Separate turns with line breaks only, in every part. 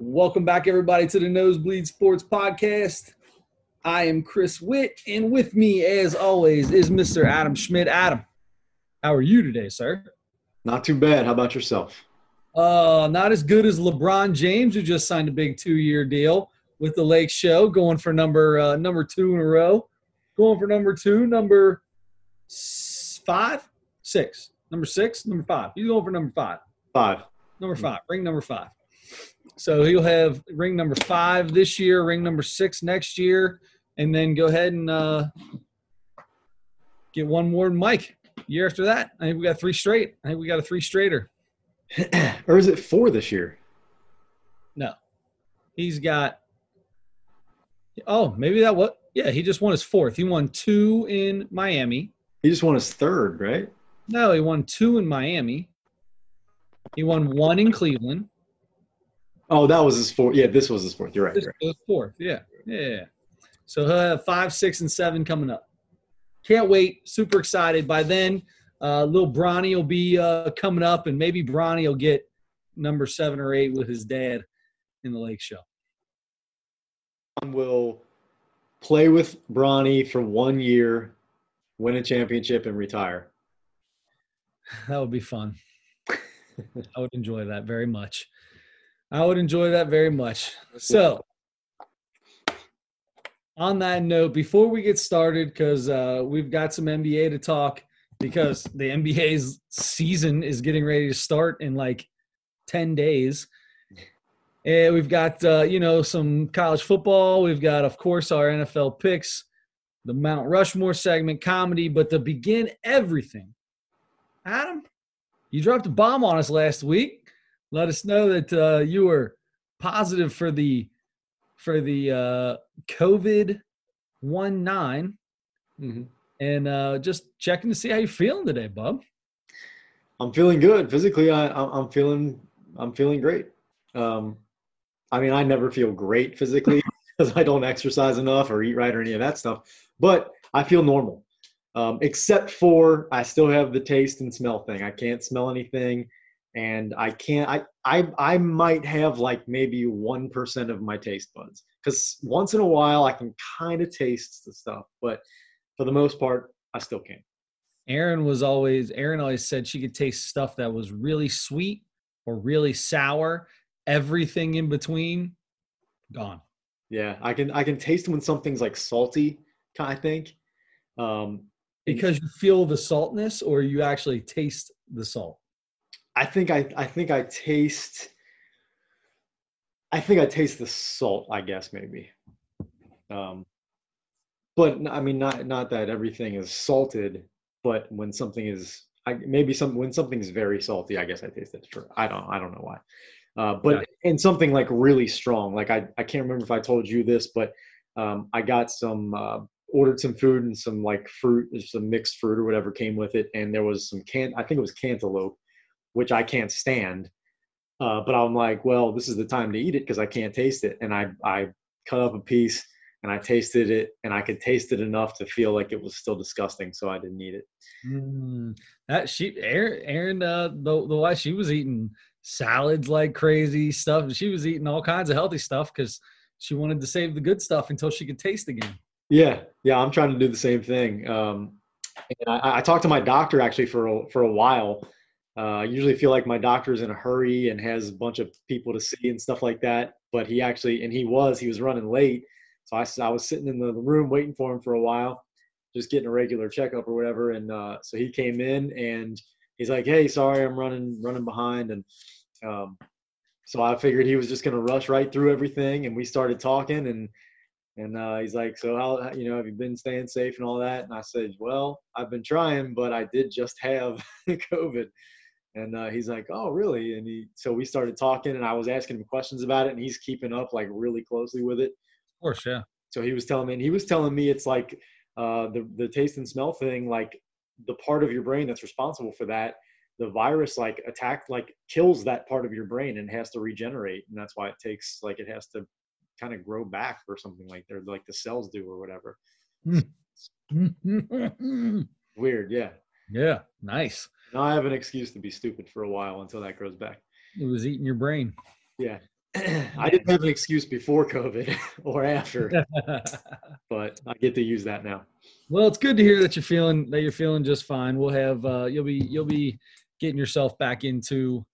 Welcome back, everybody, to the Nosebleed Sports Podcast. I am Chris Witt, and with me, as always, is Mr. Adam Schmidt. Adam, how are you today, sir?
Not too bad. How about yourself?
Uh, not as good as LeBron James, who just signed a big two-year deal with the Lake Show, going for number uh, number two in a row. Going for number two, number five, six, number six, number five. He's going for number five.
Five.
Number five, ring number five. So he'll have ring number five this year, ring number six next year, and then go ahead and uh, get one more Mike. Year after that, I think we got three straight. I think we got a three straighter.
or is it four this year?
No, he's got. Oh, maybe that what? Yeah, he just won his fourth. He won two in Miami.
He just won his third, right?
No, he won two in Miami. He won one in Cleveland.
Oh, that was his fourth. Yeah, this was his fourth. You're right.
This
You're right.
fourth. Yeah. Yeah. So he'll have five, six, and seven coming up. Can't wait. Super excited. By then, uh, little Bronny will be uh, coming up, and maybe Bronny will get number seven or eight with his dad in the Lake Show.
I will play with Bronny for one year, win a championship, and retire.
That would be fun. I would enjoy that very much. I would enjoy that very much. So, on that note, before we get started, because uh, we've got some NBA to talk, because the NBA's season is getting ready to start in like 10 days. And we've got, uh, you know, some college football. We've got, of course, our NFL picks, the Mount Rushmore segment, comedy. But to begin everything, Adam, you dropped a bomb on us last week. Let us know that uh, you were positive for the for the uh, COVID one nine,
Mhm.
and uh, just checking to see how you're feeling today, bub.
I'm feeling good physically. I, I'm I'm feeling I'm feeling great. Um, I mean, I never feel great physically because I don't exercise enough or eat right or any of that stuff. But I feel normal, um, except for I still have the taste and smell thing. I can't smell anything, and I can't. I I I might have like maybe one percent of my taste buds because once in a while I can kind of taste the stuff, but for the most part, I still can't.
Aaron was always Aaron always said she could taste stuff that was really sweet or really sour. Everything in between, gone.
Yeah, I can I can taste when something's like salty. I think. Um,
Because you feel the saltness, or you actually taste the salt.
I think I I think I taste. I think I taste the salt. I guess maybe. Um, but I mean, not not that everything is salted, but when something is, I maybe some when something's very salty, I guess I taste it. For I don't I don't know why. Uh, but and something like really strong, like I I can't remember if I told you this, but um, I got some uh, ordered some food and some like fruit, some mixed fruit or whatever came with it, and there was some can I think it was cantaloupe, which I can't stand. Uh, but I'm like, well, this is the time to eat it because I can't taste it, and I I cut up a piece and I tasted it, and I could taste it enough to feel like it was still disgusting, so I didn't eat it.
Mm, that she Aaron, Aaron uh, the the wife she was eating salads like crazy stuff. She was eating all kinds of healthy stuff because she wanted to save the good stuff until she could taste again.
Yeah, yeah, I'm trying to do the same thing. Um, and I, I talked to my doctor actually for a, for a while. Uh, I usually feel like my doctor's in a hurry and has a bunch of people to see and stuff like that. But he actually, and he was, he was running late. So I, I was sitting in the room waiting for him for a while, just getting a regular checkup or whatever. And uh, so he came in and he's like, "Hey, sorry, I'm running running behind." And um, so I figured he was just gonna rush right through everything. And we started talking and and uh, he's like, "So how you know have you been staying safe and all that?" And I said, "Well, I've been trying, but I did just have COVID." And uh, he's like, "Oh, really?" And he so we started talking, and I was asking him questions about it, and he's keeping up like really closely with it.
Of course, yeah.
So he was telling me, and he was telling me it's like uh, the the taste and smell thing, like the part of your brain that's responsible for that. The virus like attack like kills that part of your brain and has to regenerate, and that's why it takes like it has to kind of grow back or something like they're like the cells do or whatever. Weird, yeah.
yeah, nice.
Now I have an excuse to be stupid for a while until that grows back.
It was eating your brain.
Yeah, I didn't have an excuse before COVID or after, but I get to use that now.
Well, it's good to hear that you're feeling that you're feeling just fine. We'll have uh, you'll be you'll be getting yourself back into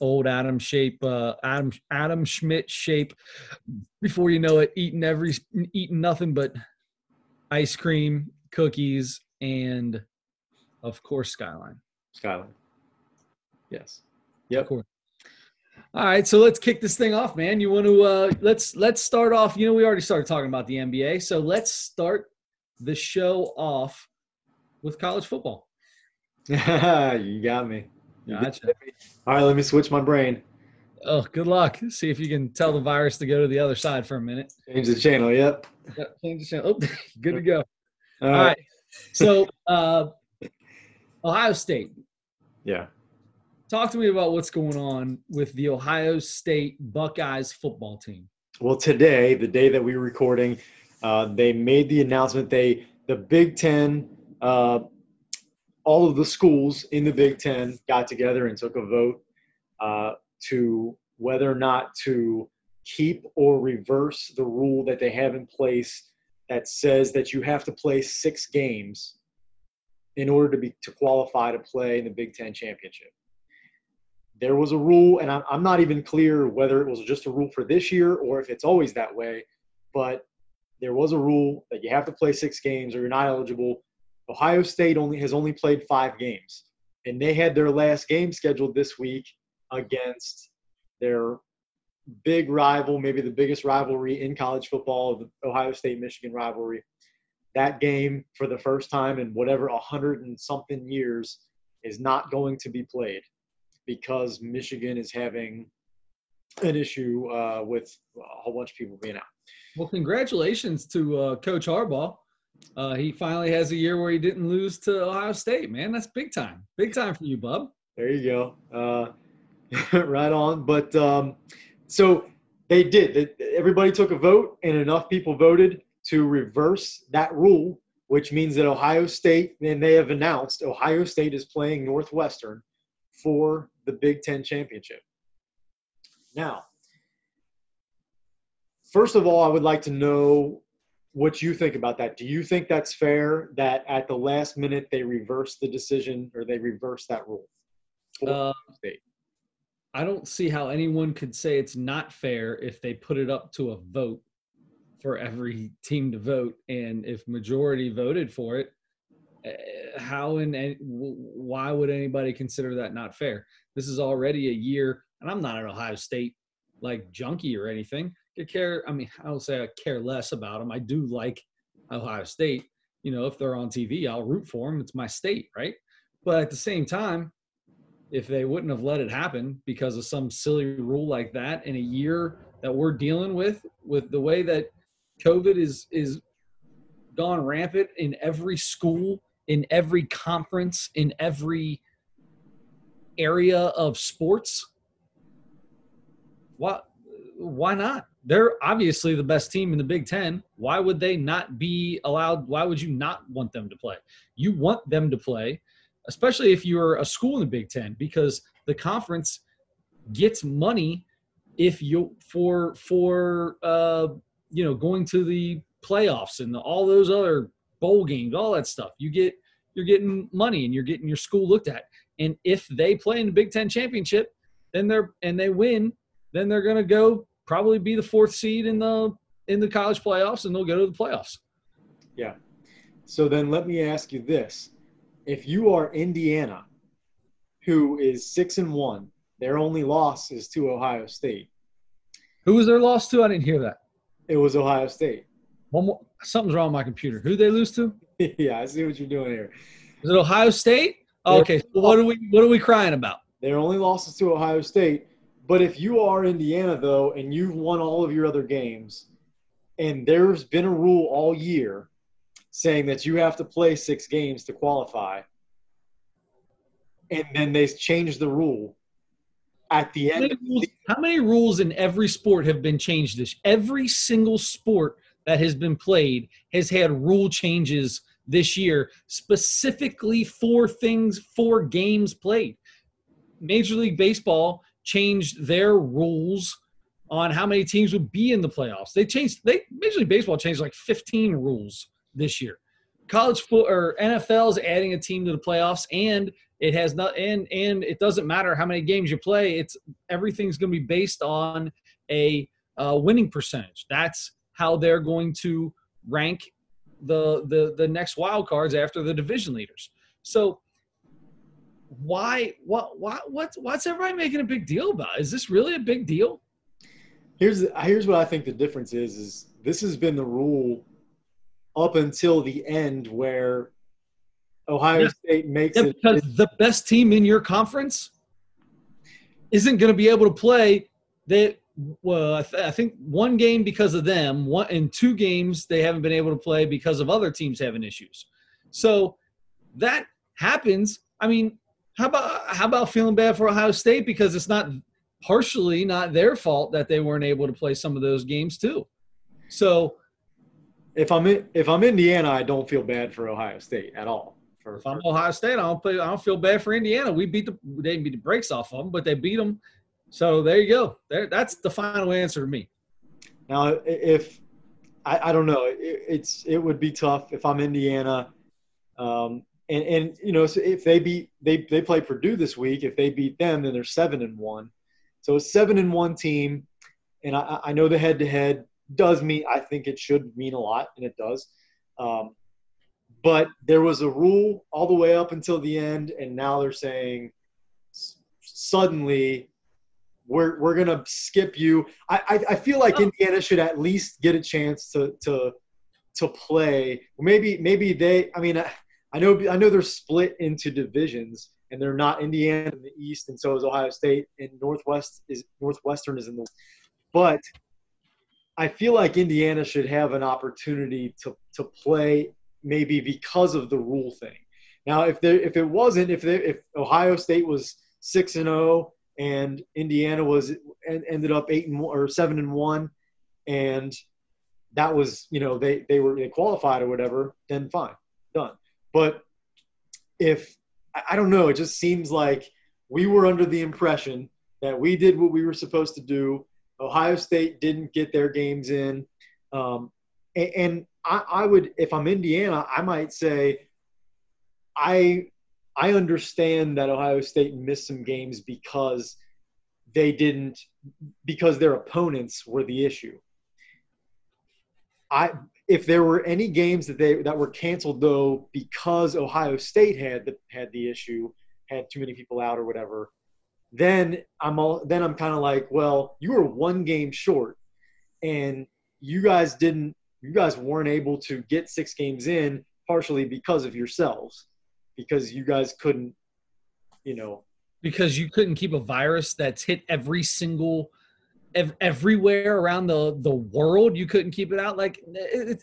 old Adam shape, uh, Adam Adam Schmidt shape before you know it. Eating every eating nothing but ice cream, cookies, and of course Skyline.
Skyline. Yes. Yep. Of course.
All right, so let's kick this thing off, man. You want to uh, let's let's start off. You know, we already started talking about the NBA, so let's start the show off with college football.
you got me.
Gotcha.
All right, let me switch my brain.
Oh, good luck. See if you can tell the virus to go to the other side for a minute.
Change the channel. Yep.
yep change the channel. Oh, good to go. All, All right. right. So, uh, Ohio State.
Yeah.
Talk to me about what's going on with the Ohio State Buckeyes football team.
Well, today, the day that we were recording, uh, they made the announcement. They the Big Ten, uh, all of the schools in the Big Ten got together and took a vote uh, to whether or not to keep or reverse the rule that they have in place that says that you have to play six games in order to be to qualify to play in the Big Ten championship there was a rule, and I'm, I'm not even clear whether it was just a rule for this year or if it's always that way, but there was a rule that you have to play six games or you're not eligible. Ohio State only has only played five games, and they had their last game scheduled this week against their big rival, maybe the biggest rivalry in college football, the Ohio State Michigan rivalry. That game, for the first time in whatever a hundred and something years, is not going to be played because Michigan is having an issue uh, with a whole bunch of people being out.
Well, congratulations to uh, Coach Harbaugh. Uh, he finally has a year where he didn't lose to Ohio State. Man, that's big time. Big time for you, bub.
There you go. Uh, right on. But um, so they did. Everybody took a vote, and enough people voted to reverse that rule, which means that Ohio State, and they have announced Ohio State is playing Northwestern for the Big Ten championship. Now, first of all, I would like to know what you think about that. Do you think that's fair that at the last minute they reverse the decision or they reverse that rule?
Uh, I don't see how anyone could say it's not fair if they put it up to a vote for every team to vote. And if majority voted for it, uh, how and why would anybody consider that not fair? This is already a year, and I'm not an Ohio State like junkie or anything. I care. I mean, I don't say I care less about them. I do like Ohio State. You know, if they're on TV, I'll root for them. It's my state, right? But at the same time, if they wouldn't have let it happen because of some silly rule like that in a year that we're dealing with, with the way that COVID is is gone rampant in every school in every conference, in every area of sports. Why, why not? They're obviously the best team in the Big Ten. Why would they not be allowed? Why would you not want them to play? You want them to play, especially if you're a school in the Big Ten, because the conference gets money if you for for uh, you know going to the playoffs and the, all those other bowl games, all that stuff. You get you're getting money and you're getting your school looked at. And if they play in the Big Ten championship, then they're and they win, then they're gonna go probably be the fourth seed in the in the college playoffs and they'll go to the playoffs.
Yeah. So then let me ask you this. If you are Indiana, who is six and one, their only loss is to Ohio State.
Who was their loss to? I didn't hear that.
It was Ohio State.
One more, something's wrong with my computer. Who did they lose to?
yeah, I see what you're doing here.
Is it Ohio State? Oh, okay. So what are we what are we crying about?
Their only losses to Ohio State. But if you are Indiana though, and you've won all of your other games, and there's been a rule all year saying that you have to play six games to qualify, and then they changed the rule at the end.
How many, rules, how many rules in every sport have been changed this? Every single sport that has been played has had rule changes this year specifically for things for games played. Major League Baseball changed their rules on how many teams would be in the playoffs. They changed. They Major League Baseball changed like 15 rules this year. College foot or NFL is adding a team to the playoffs, and it has not. And and it doesn't matter how many games you play. It's everything's going to be based on a uh, winning percentage. That's how they're going to rank the the the next wild cards after the division leaders. So why what what what's what's everybody making a big deal about? Is this really a big deal?
Here's here's what I think the difference is is this has been the rule up until the end where Ohio yeah. State makes
yeah,
it
because the best team in your conference isn't going to be able to play. They well, I, th- I, think one game because of them, one and two games they haven't been able to play because of other teams having issues. So that happens. I mean, how about how about feeling bad for Ohio State because it's not partially not their fault that they weren't able to play some of those games too. So
if I'm in, if I'm Indiana, I don't feel bad for Ohio State at all.
For, if I'm Ohio State, I don't play, I don't feel bad for Indiana. We beat the they didn't beat the brakes off of them, but they beat them. So there you go. There, that's the final answer to me.
Now, if I, I don't know, it, it's it would be tough if I'm Indiana. Um, and and you know so if they beat they they play Purdue this week, if they beat them, then they're seven and one. So a seven and one team, and I, I know the head to head does mean I think it should mean a lot, and it does. Um, but there was a rule all the way up until the end, and now they're saying suddenly we're we're gonna skip you. I I, I feel like oh. Indiana should at least get a chance to to to play. Maybe maybe they. I mean. I know I know they're split into divisions, and they're not Indiana in the East, and so is Ohio State, and Northwest is Northwestern is in the. But I feel like Indiana should have an opportunity to to play maybe because of the rule thing. Now, if there if it wasn't, if they, if Ohio State was six and zero oh and Indiana was and ended up eight and or seven and one, and that was you know they they were they qualified or whatever, then fine, done. But if I don't know, it just seems like we were under the impression that we did what we were supposed to do. Ohio State didn't get their games in. Um, and, and I, I would, if I'm Indiana, I might say, I I understand that Ohio State missed some games because they didn't because their opponents were the issue. I if there were any games that they that were canceled though because Ohio State had the had the issue, had too many people out or whatever, then I'm all then I'm kind of like, well, you were one game short, and you guys didn't you guys weren't able to get six games in partially because of yourselves, because you guys couldn't, you know,
because you couldn't keep a virus that's hit every single ev- everywhere around the the world. You couldn't keep it out. Like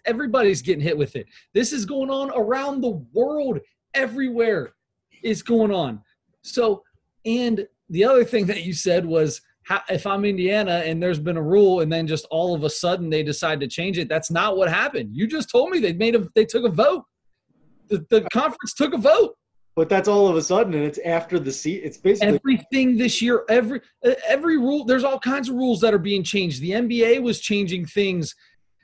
everybody's getting hit with it. This is going on around the world. Everywhere is going on. So, and the other thing that you said was how, if I'm Indiana and there's been a rule and then just all of a sudden they decide to change it, that's not what happened. You just told me they made a they took a vote. The, the conference took a vote.
But that's all of a sudden, and it's after the seat. It's basically
everything this year. Every every rule. There's all kinds of rules that are being changed. The NBA was changing things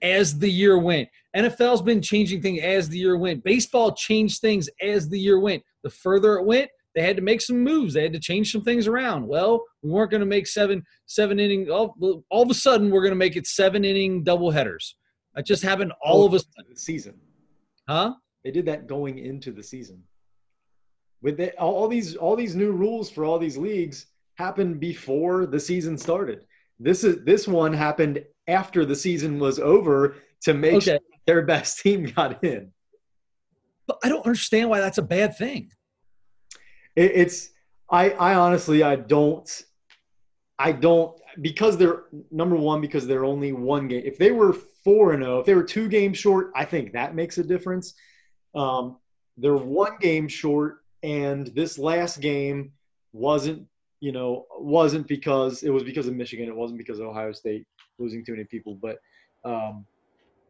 as the year went. NFL's been changing things as the year went. Baseball changed things as the year went. The further it went, they had to make some moves. They had to change some things around. Well, we weren't going to make seven seven inning. All, all of a sudden, we're going to make it seven inning double headers. That just happened all of a sudden.
Season,
huh?
They did that going into the season with the, all these all these new rules for all these leagues happened before the season started. This is this one happened after the season was over to make okay. sure their best team got in.
But I don't understand why that's a bad thing.
It, it's I I honestly I don't I don't because they're number one because they're only one game. If they were four and zero, oh, if they were two games short, I think that makes a difference. Um, they're one game short and this last game wasn't, you know, wasn't because it was because of Michigan. It wasn't because of Ohio State losing too many people. But um,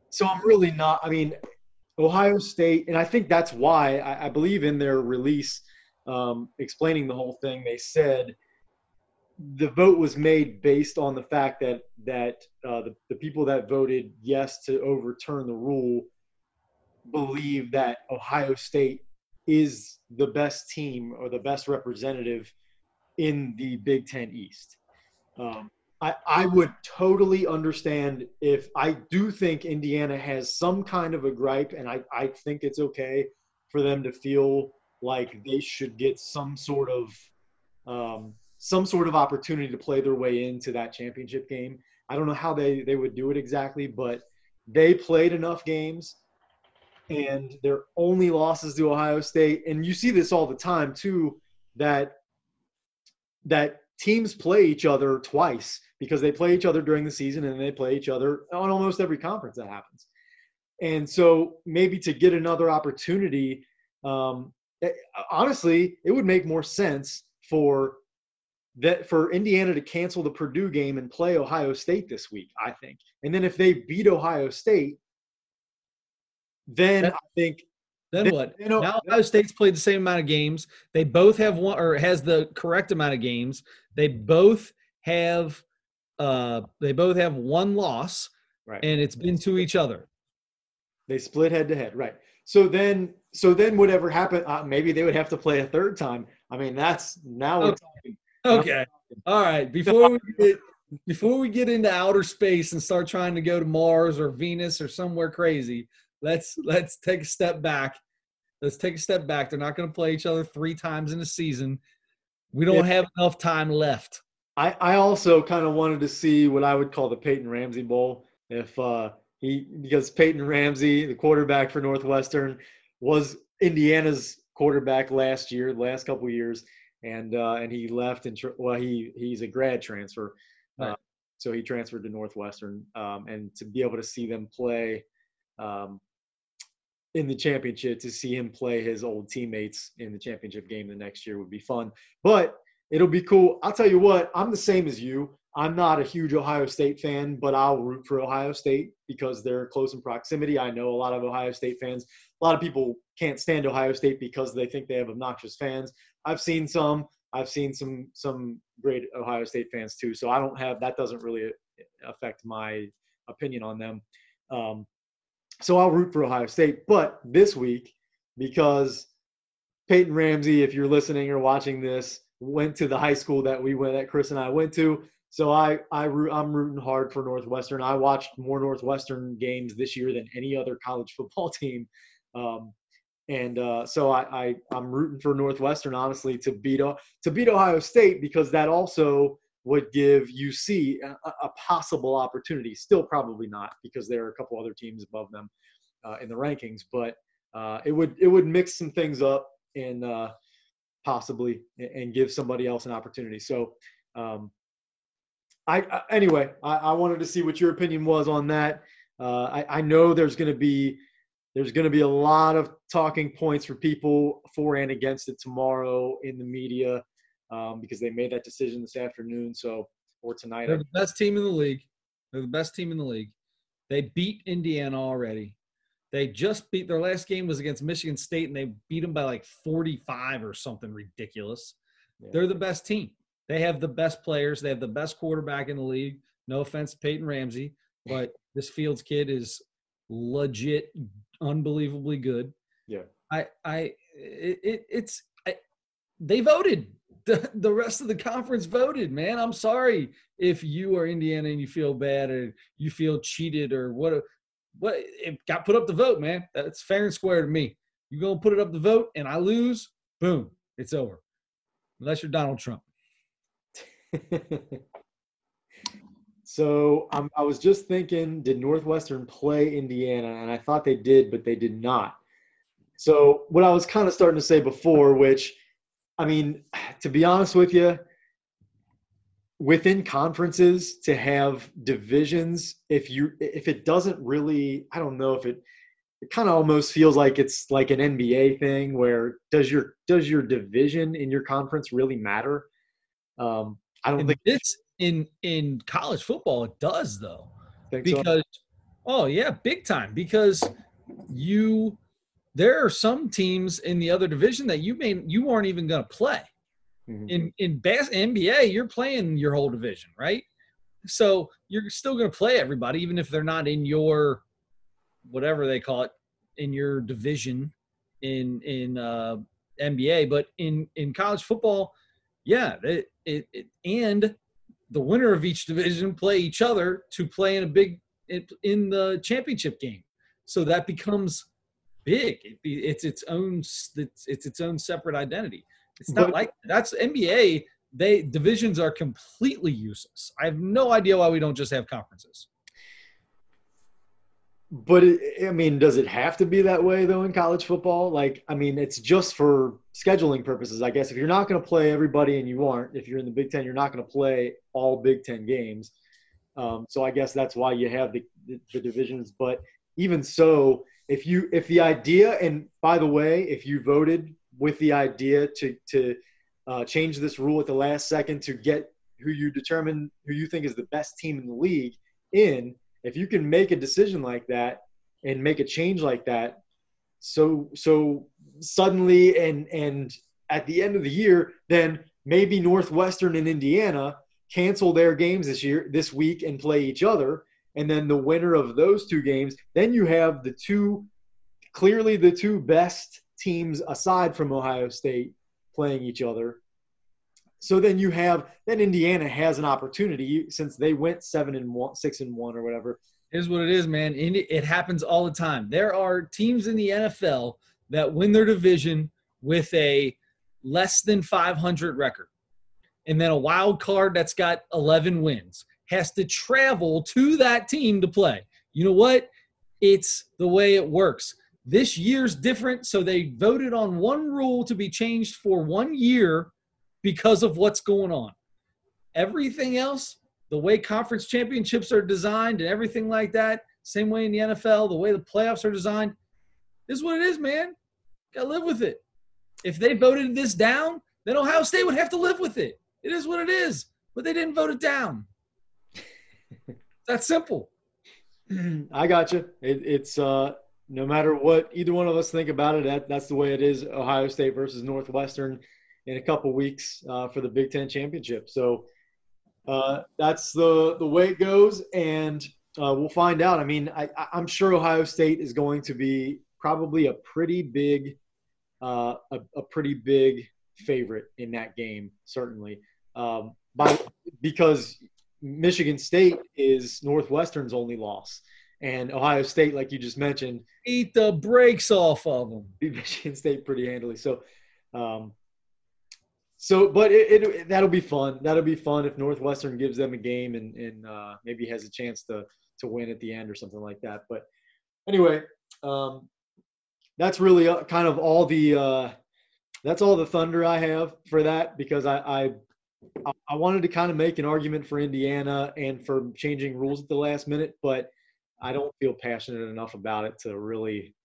so I'm really not. I mean, Ohio State, and I think that's why I, I believe in their release um, explaining the whole thing, they said the vote was made based on the fact that that uh, the, the people that voted yes to overturn the rule believe that Ohio State is the best team or the best representative in the Big Ten East. Um, I, I would totally understand if I do think Indiana has some kind of a gripe, and I, I think it's okay for them to feel like they should get some sort of um, some sort of opportunity to play their way into that championship game. I don't know how they, they would do it exactly, but they played enough games and their only losses to Ohio State. And you see this all the time too, that that teams play each other twice because they play each other during the season and they play each other on almost every conference that happens. And so maybe to get another opportunity, um, it, honestly, it would make more sense for that for Indiana to cancel the Purdue game and play Ohio State this week, I think. And then if they beat Ohio State, then I think
then, then what? You know, now Ohio State's played the same amount of games. They both have one or has the correct amount of games. They both have uh they both have one loss. Right. And it's been to each other.
They split head to head, right. So then so then whatever happened, uh, maybe they would have to play a third time. I mean, that's now we're talking
Okay. All right. Before we get before we get into outer space and start trying to go to Mars or Venus or somewhere crazy, let's let's take a step back. Let's take a step back. They're not going to play each other three times in a season. We don't have enough time left.
I, I also kind of wanted to see what I would call the Peyton Ramsey Bowl. If uh, he because Peyton Ramsey, the quarterback for Northwestern, was Indiana's quarterback last year, the last couple years and uh, and he left and well he he's a grad transfer, right. uh, so he transferred to Northwestern, um, and to be able to see them play. Um, in the championship to see him play his old teammates in the championship game the next year would be fun. But it'll be cool. I'll tell you what, I'm the same as you. I'm not a huge Ohio State fan, but I'll root for Ohio State because they're close in proximity. I know a lot of Ohio State fans. A lot of people can't stand Ohio State because they think they have obnoxious fans. I've seen some. I've seen some some great Ohio State fans too. So I don't have that. Doesn't really affect my opinion on them. Um, so I'll root for Ohio State. But this week, because Peyton Ramsey, if you're listening or watching this, went to the high school that we went that Chris and I went to. So I I I'm rooting hard for Northwestern. I watched more Northwestern games this year than any other college football team. Um, and uh, so I, I I'm rooting for Northwestern honestly to beat to beat Ohio State because that also would give UC a, a possible opportunity. Still probably not because there are a couple other teams above them uh, in the rankings, but uh, it would it would mix some things up and uh, possibly and give somebody else an opportunity. So. Um, I, I, anyway, I, I, wanted to see what your opinion was on that. Uh, I, I know there's going to be there's going to be a lot of talking points for people for and against it tomorrow in the media um, because they made that decision this afternoon. So, or tonight.
They're the best team in the league. They're the best team in the league. They beat Indiana already. They just beat their last game was against Michigan State and they beat them by like 45 or something ridiculous. Yeah. They're the best team. They have the best players. They have the best quarterback in the league. No offense Peyton Ramsey, but this Fields kid is legit unbelievably good.
Yeah.
I I it, it it's I, they voted. The, the rest of the conference voted, man. I'm sorry if you are Indiana and you feel bad or you feel cheated or what what it got put up the vote, man. That's fair and square to me. You're gonna put it up the vote and I lose, boom, it's over. Unless you're Donald Trump.
So um, I was just thinking, did Northwestern play Indiana? And I thought they did, but they did not. So what I was kind of starting to say before, which, I mean, to be honest with you, within conferences to have divisions, if you if it doesn't really, I don't know if it it kind of almost feels like it's like an NBA thing where does your does your division in your conference really matter? Um, I don't
and
think
it's in in college football it does though Think because so? oh yeah big time because you there are some teams in the other division that you may you aren't even going to play Mm-hmm. In in bas- NBA, you're playing your whole division, right? So you're still going to play everybody, even if they're not in your whatever they call it in your division in in uh, NBA. But in in college football, yeah, it, it, it and the winner of each division play each other to play in a big in the championship game. So that becomes big. It, it's its own it's, it's its own separate identity. It's not but, like that's NBA. They divisions are completely useless. I have no idea why we don't just have conferences.
But it, I mean, does it have to be that way though in college football? Like, I mean, it's just for scheduling purposes, I guess. If you're not going to play everybody, and you aren't, if you're in the Big Ten, you're not going to play all Big Ten games. Um, so I guess that's why you have the, the, the divisions. But even so, if you if the idea, and by the way, if you voted with the idea to to uh, change this rule at the last second to get who you determine who you think is the best team in the league in, if you can make a decision like that and make a change like that, so so suddenly and and at the end of the year, then maybe Northwestern and Indiana cancel their games this year this week and play each other. And then the winner of those two games then you have the two clearly the two best teams aside from ohio state playing each other so then you have then indiana has an opportunity since they went seven and one six and one or whatever
here's what it is man it happens all the time there are teams in the nfl that win their division with a less than 500 record and then a wild card that's got 11 wins has to travel to that team to play. You know what? It's the way it works. This year's different, so they voted on one rule to be changed for one year because of what's going on. Everything else, the way conference championships are designed and everything like that, same way in the NFL, the way the playoffs are designed, this is what it is, man. Gotta live with it. If they voted this down, then Ohio State would have to live with it. It is what it is. But they didn't vote it down. That's simple.
I got you. It, it's uh, no matter what either one of us think about it, that, that's the way it is. Ohio State versus Northwestern in a couple weeks uh, for the Big Ten championship. So uh, that's the the way it goes, and uh, we'll find out. I mean, I, am sure Ohio State is going to be probably a pretty big, uh, a, a pretty big favorite in that game, certainly. Um, by because Michigan State is Northwestern's only loss, and Ohio State, like you just mentioned,
eat the brakes off of them.
Beat Michigan State pretty handily. So, um, so but it, it, that'll be fun. That'll be fun if Northwestern gives them a game and and uh, maybe has a chance to to win at the end or something like that. But anyway, um, that's really uh, kind of all the uh, that's all the thunder I have for that because I, I I wanted to kind of make an argument for Indiana and for changing rules at the last minute, but I don't feel passionate enough about it to really.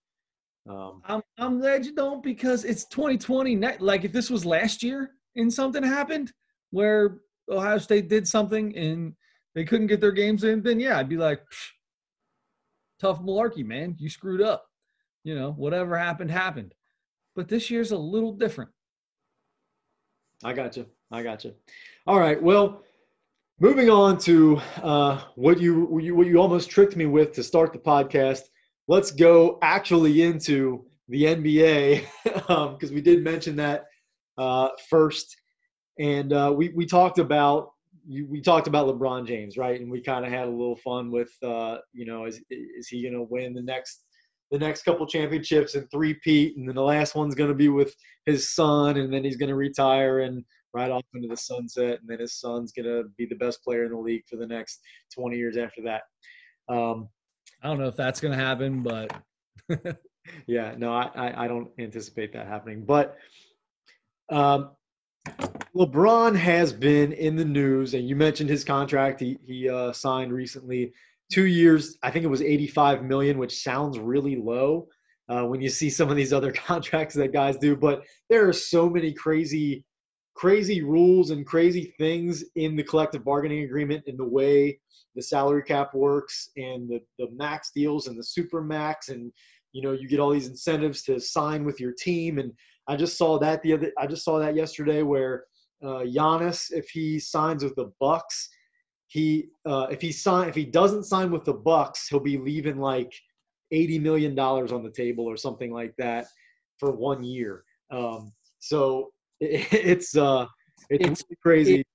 Um, I'm I'm glad you don't because it's 2020. Like if this was last year and something happened where Ohio State did something and they couldn't get their games in, then yeah, I'd be like, tough malarkey, man. You screwed up. You know, whatever happened happened. But this year's a little different.
I got you. I got you. All right. Well, moving on to uh, what you what you almost tricked me with to start the podcast. Let's go actually into the NBA because um, we did mention that uh, first, and uh, we we talked about we talked about LeBron James, right? And we kind of had a little fun with uh, you know is is he going to win the next the next couple championships and three peat, and then the last one's going to be with his son, and then he's going to retire and ride off into the sunset, and then his son's going to be the best player in the league for the next 20 years after that. Um,
I don't know if that's going to happen, but
yeah, no, I, I, I don't anticipate that happening. But um, LeBron has been in the news, and you mentioned his contract. He he uh, signed recently two years. I think it was 85 million, which sounds really low uh, when you see some of these other contracts that guys do. But there are so many crazy, crazy rules and crazy things in the collective bargaining agreement in the way the salary cap works and the, the max deals and the super max and you know you get all these incentives to sign with your team and I just saw that the other I just saw that yesterday where uh, Giannis, if he signs with the Bucks, he uh, if he sign if he doesn't sign with the Bucks, he'll be leaving like eighty million dollars on the table or something like that for one year. Um, so it, it's uh, it's,
It's-
really crazy.
it-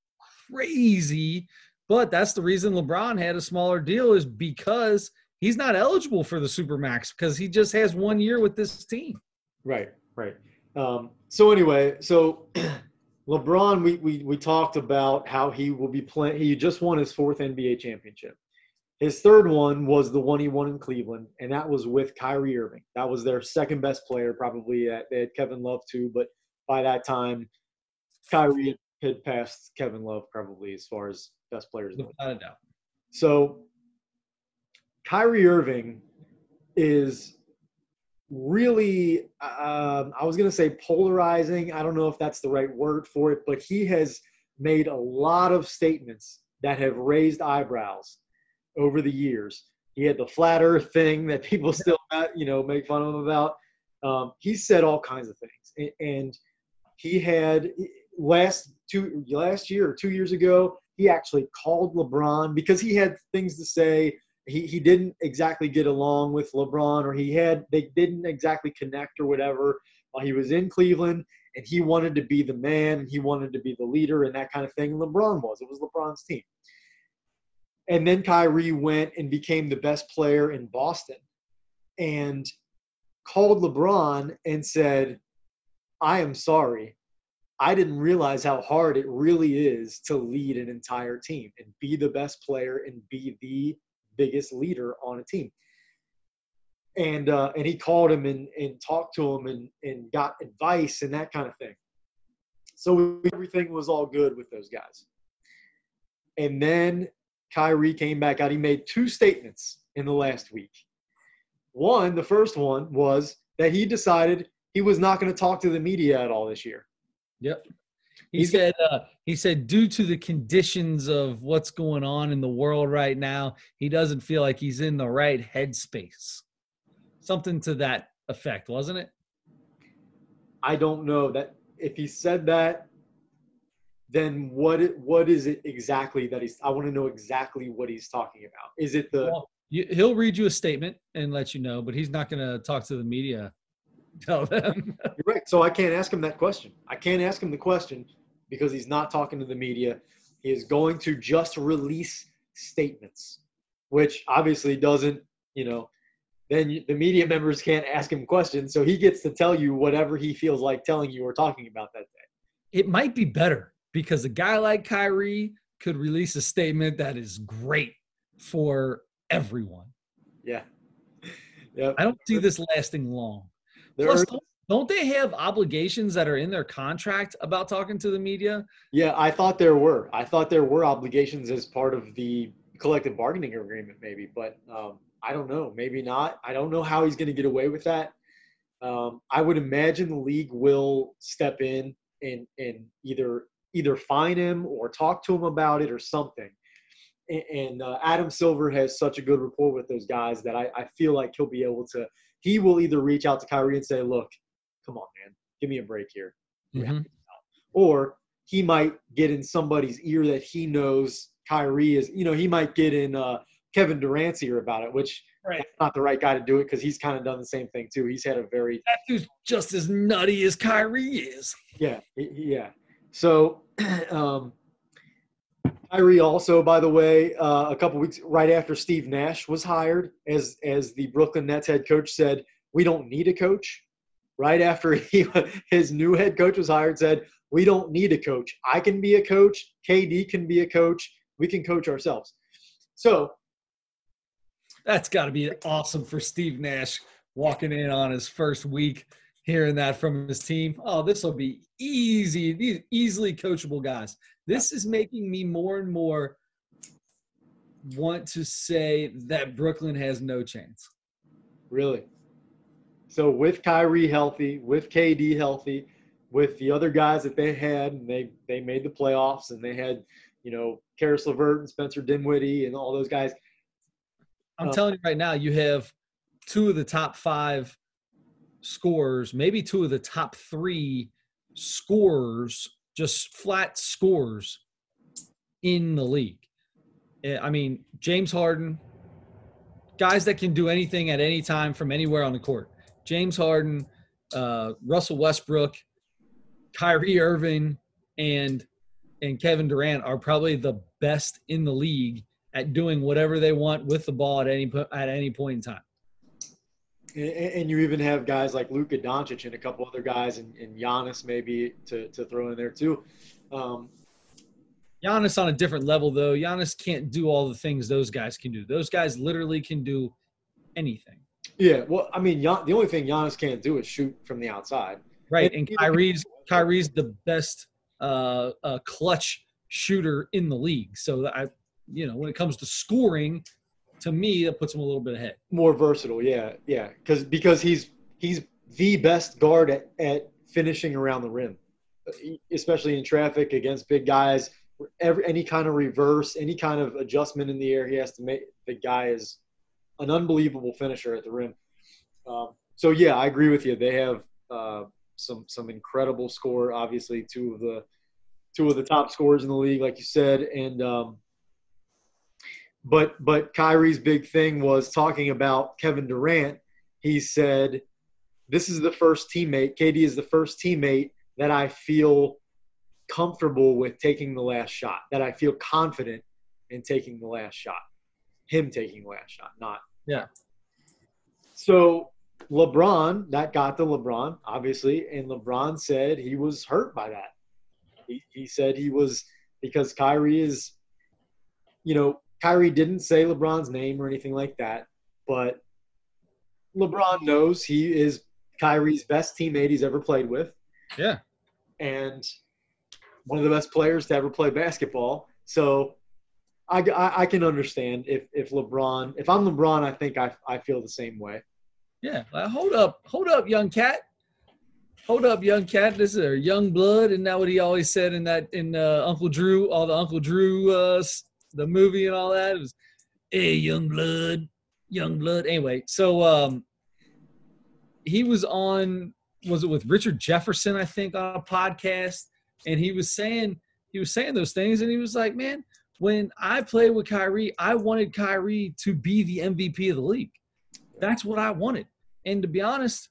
Crazy, but that's the reason LeBron had a smaller deal is because he's not eligible for the supermax because he just has one year with this team.
Right, right. Um, so anyway, so LeBron, we, we we talked about how he will be playing. He just won his fourth NBA championship. His third one was the one he won in Cleveland, and that was with Kyrie Irving. That was their second best player, probably. At, they had Kevin Love too, but by that time, Kyrie had passed Kevin Love probably as far as best players. in the league.
Without a doubt.
So Kyrie Irving is really, um, I was going to say polarizing. I don't know if that's the right word for it, but he has made a lot of statements that have raised eyebrows over the years. He had the flat earth thing that people still, you know, make fun of him about. Um, he said all kinds of things. And he had last two last year or two years ago, he actually called LeBron because he had things to say. He he didn't exactly get along with LeBron, or he had they didn't exactly connect or whatever while he was in Cleveland, and he wanted to be the man, he wanted to be the leader, and that kind of thing. LeBron was. It was LeBron's team. And then Kyrie went and became the best player in Boston, and called LeBron and said, "I am sorry. I didn't realize how hard it really is to lead an entire team and be the best player and be the biggest leader on a team. And uh, and he called him and, and talked to him and, and got advice and that kind of thing. So everything was all good with those guys. And then Kyrie came back out. He made two statements in the last week. One, the first one was that he decided he was not going to talk to the media at all this year.
Yep. He said uh, he said due to the conditions of what's going on in the world right now, he doesn't feel like he's in the right headspace. Something to that effect, wasn't it?
I don't know that if he said that, then what it, what is it exactly that he's? I want to know exactly what he's talking about. Is it the?
Well, you, he'll read you a statement and let you know, but he's not going to talk to the media. Tell them.
You're right. So I can't ask him that question. I can't ask him the question because he's not talking to the media. He is going to just release statements, which obviously doesn't, you know, then the media members can't ask him questions. So he gets to tell you whatever he feels like telling you or talking about that day.
it might be better because a guy like Kyrie could release a statement that is great for everyone.
Yeah. Yeah.
I don't see this lasting long.
There
Plus,
are-
don't, don't they have obligations that are in their contract about talking to the media?
Yeah, I thought there were. I thought there were obligations as part of the collective bargaining agreement, maybe, but um, I don't know. Maybe not. I don't know how he's going to get away with that. Um, I would imagine the league will step in and and either either fine him or talk to him about it or something. And, and uh, Adam Silver has such a good rapport with those guys that I, I feel like he'll be able to. He will either reach out to Kyrie and say, "Look, come on, man, give me a break here." Yeah.
Mhm.
or he might get in somebody's ear that he knows Kyrie is. You know, he might get in uh, Kevin Durant's ear about it, which
Right.
that's not the right guy to do it because he's kind of done the same thing too. He's had a very
That dude's just as nutty as Kyrie is.
yeah he- he- yeah. So um, Kyrie also, by the way, uh, a couple weeks right after Steve Nash was hired as as the Brooklyn Nets head coach, said we don't need a coach. Right after he his new head coach was hired, said we don't need a coach. I can be a coach. KD can be a coach. We can coach ourselves. So
That's got to be awesome for Steve Nash walking in on his first week, hearing that from his team. Oh, this will be easy. These easily coachable guys. This is making me more and more want to say that Brooklyn has no chance.
Really. So with Kyrie healthy, with KD healthy, with the other guys that they had, and they they made the playoffs, and they had, you know, Caris LeVert and Spencer Dinwiddie and all those guys.
I'm
Uh,
telling you right now, you have two of the top five scorers, maybe two of the top three scorers just flat scores in the league. Eh, I mean, James Harden, guys that can do anything at any time from anywhere on the court. James Harden, uh, Russell Westbrook, Kyrie Irving, and and Kevin Durant are probably the best in the league at doing whatever they want with the ball at any at any point in time.
And, you even have guys like Luka Doncic and a couple other guys, and, and Giannis maybe to, to throw in there too. Um,
Giannis on a different level, though. Giannis can't do all the things those guys can do. Those guys literally can do anything.
Yeah, well, I mean, the only thing Giannis can't do is shoot from the outside.
Right, and, and Kyrie's Kyrie's the best uh, uh, clutch shooter in the league. So I, you know, when it comes to scoring, to me, that puts him a little bit ahead.
More versatile, yeah, yeah, because because he's he's the best guard at, at finishing around the rim, especially in traffic against big guys. Every any kind of reverse, any kind of adjustment in the air, he has to make. The guy is an unbelievable finisher at the rim. Um, so yeah, I agree with you. They have uh, some some incredible score. Obviously, two of the two of the top scorers in the league, like you said, and um, but but Kyrie's big thing was talking about Kevin Durant. He said, "This is the first teammate. KD is the first teammate that I feel comfortable with taking the last shot. That I feel confident in taking the last shot. Him taking the last shot, not
yeah.
So LeBron, that got to LeBron, obviously, and LeBron said he was hurt by that. He, he said he was because Kyrie is, you know, Kyrie didn't say LeBron's name or anything like that, but LeBron knows he is Kyrie's best teammate he's ever played with.
Yeah.
And one of the best players to ever play basketball. So I, I, I, can understand if, if LeBron, if I'm LeBron, I think I, I feel the same way.
Yeah. Uh, hold up. Hold up, young cat. Hold up, young cat. This is a young blood. And that what he always said in that, in uh, Uncle Drew, all the Uncle Drew uh, the movie and all that. It was, hey, young blood, young blood. Anyway, so um, he was on, was it with Richard Jefferson, I think, on a podcast, and he was saying he was saying those things, and he was like, man, when I played with Kyrie, I wanted Kyrie to be the MVP of the league. That's what I wanted. And to be honest,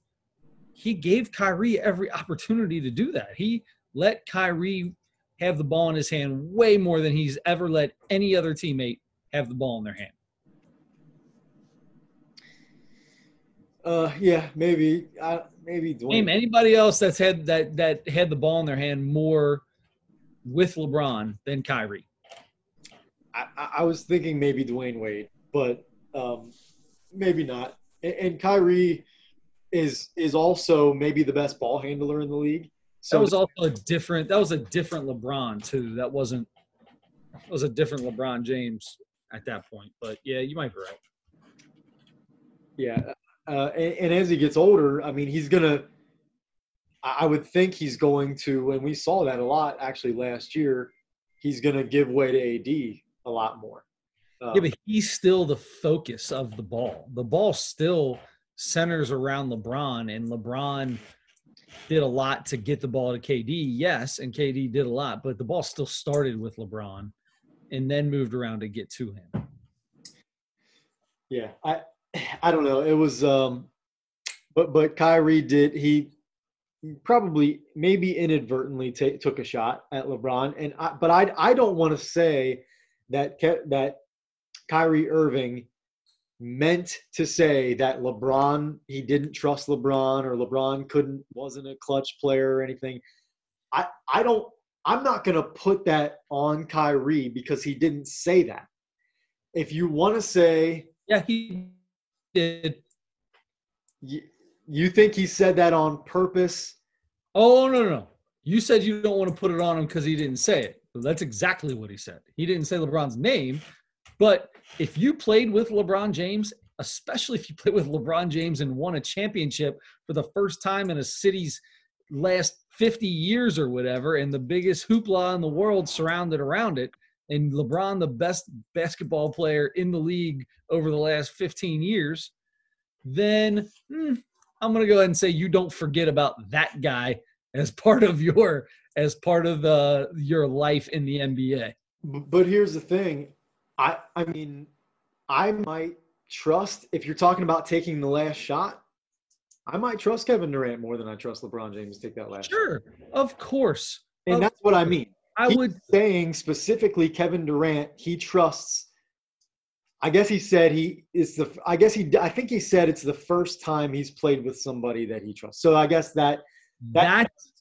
he gave Kyrie every opportunity to do that. He let Kyrie have the ball in his hand way more than he's ever let any other teammate have the ball in their hand.
Uh, yeah, maybe, uh, maybe.
Dwyane. Name anybody else that's had that that had the ball in their hand more with LeBron than Kyrie.
I, I was thinking maybe Dwyane Wade, but um, maybe not. And, and Kyrie is is also maybe the best ball handler in the league.
So that was also a different. That was a different LeBron too. That wasn't. That was a different LeBron James at that point. But yeah, you might be right.
Yeah, uh, and, and, as he gets older, I mean, he's gonna. I would think he's going to, and we saw that a lot actually last year. He's gonna give way to AD a lot more.
Um, yeah, but he's still the focus of the ball. The ball still centers around LeBron, and LeBron did a lot to get the ball to KD, yes, and KD did a lot, but the ball still started with LeBron and then moved around to get to him.
Yeah, I I don't know. It was um but but Kyrie did he probably maybe inadvertently t- took a shot at LeBron and I, but I I don't want to say that that Kyrie Irving meant to say that LeBron he didn't trust LeBron or LeBron couldn't wasn't a clutch player or anything. I I don't I'm not going to put that on Kyrie because he didn't say that. If you want to say
yeah, he did.
You, you think he said that on purpose?
Oh no, no, no. You said you don't want to put it on him because he didn't say it. That's exactly what he said. He didn't say LeBron's name, but if you played with LeBron James, especially if you played with LeBron James and won a championship for the first time in a city's last 50 years or whatever, and the biggest hoopla in the world surrounded around it, and LeBron, the best basketball player in the league over the last 15 years, then hmm, I'm going to go ahead and say you don't forget about that guy as part of your as part of the your life in the NBA.
But here's the thing, I I mean, I might trust if you're talking about taking the last shot. I might trust Kevin Durant more than I trust LeBron James to take that last.
Sure, shot. of course,
and of that's what I mean.
I
He's
would
saying specifically Kevin Durant. He trusts. I guess he said he is the. I guess he. I think he said it's the first time he's played with somebody that he trusts. So I guess that.
That that's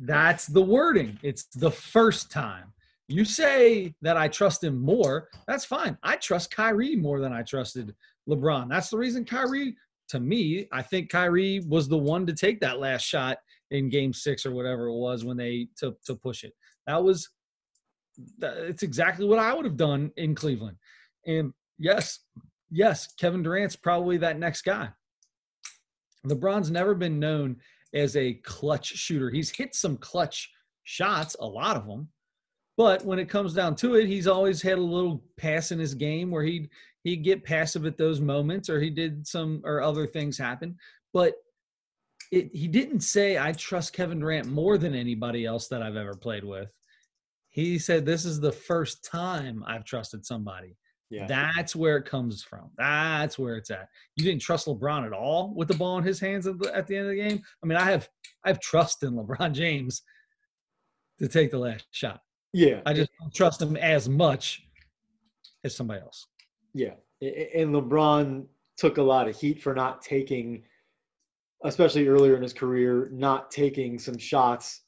that's the wording. It's the first time. You say that I trust him more. That's fine. I trust Kyrie more than I trusted LeBron. That's the reason Kyrie, to me, I think Kyrie was the one to take that last shot in game six or whatever it was when they to, to push it. That was, it's exactly what I would have done in Cleveland. And yes, yes, Kevin Durant's probably that next guy. LeBron's never been known as a clutch shooter. He's hit some clutch shots, a lot of them. But when it comes down to it, he's always had a little pass in his game where he'd he'd get passive at those moments, or he did some or other things happen. But it, he didn't say I trust Kevin Durant more than anybody else that I've ever played with. He said this is the first time I've trusted somebody. Yeah. That's where it comes from. That's where it's at. You didn't trust LeBron at all with the ball in his hands at the, at the end of the game. I mean, I have I have trust in LeBron James to take the last shot.
Yeah,
I just don't trust him as much as somebody else.
Yeah, and LeBron took a lot of heat for not taking, especially earlier in his career, not taking some shots,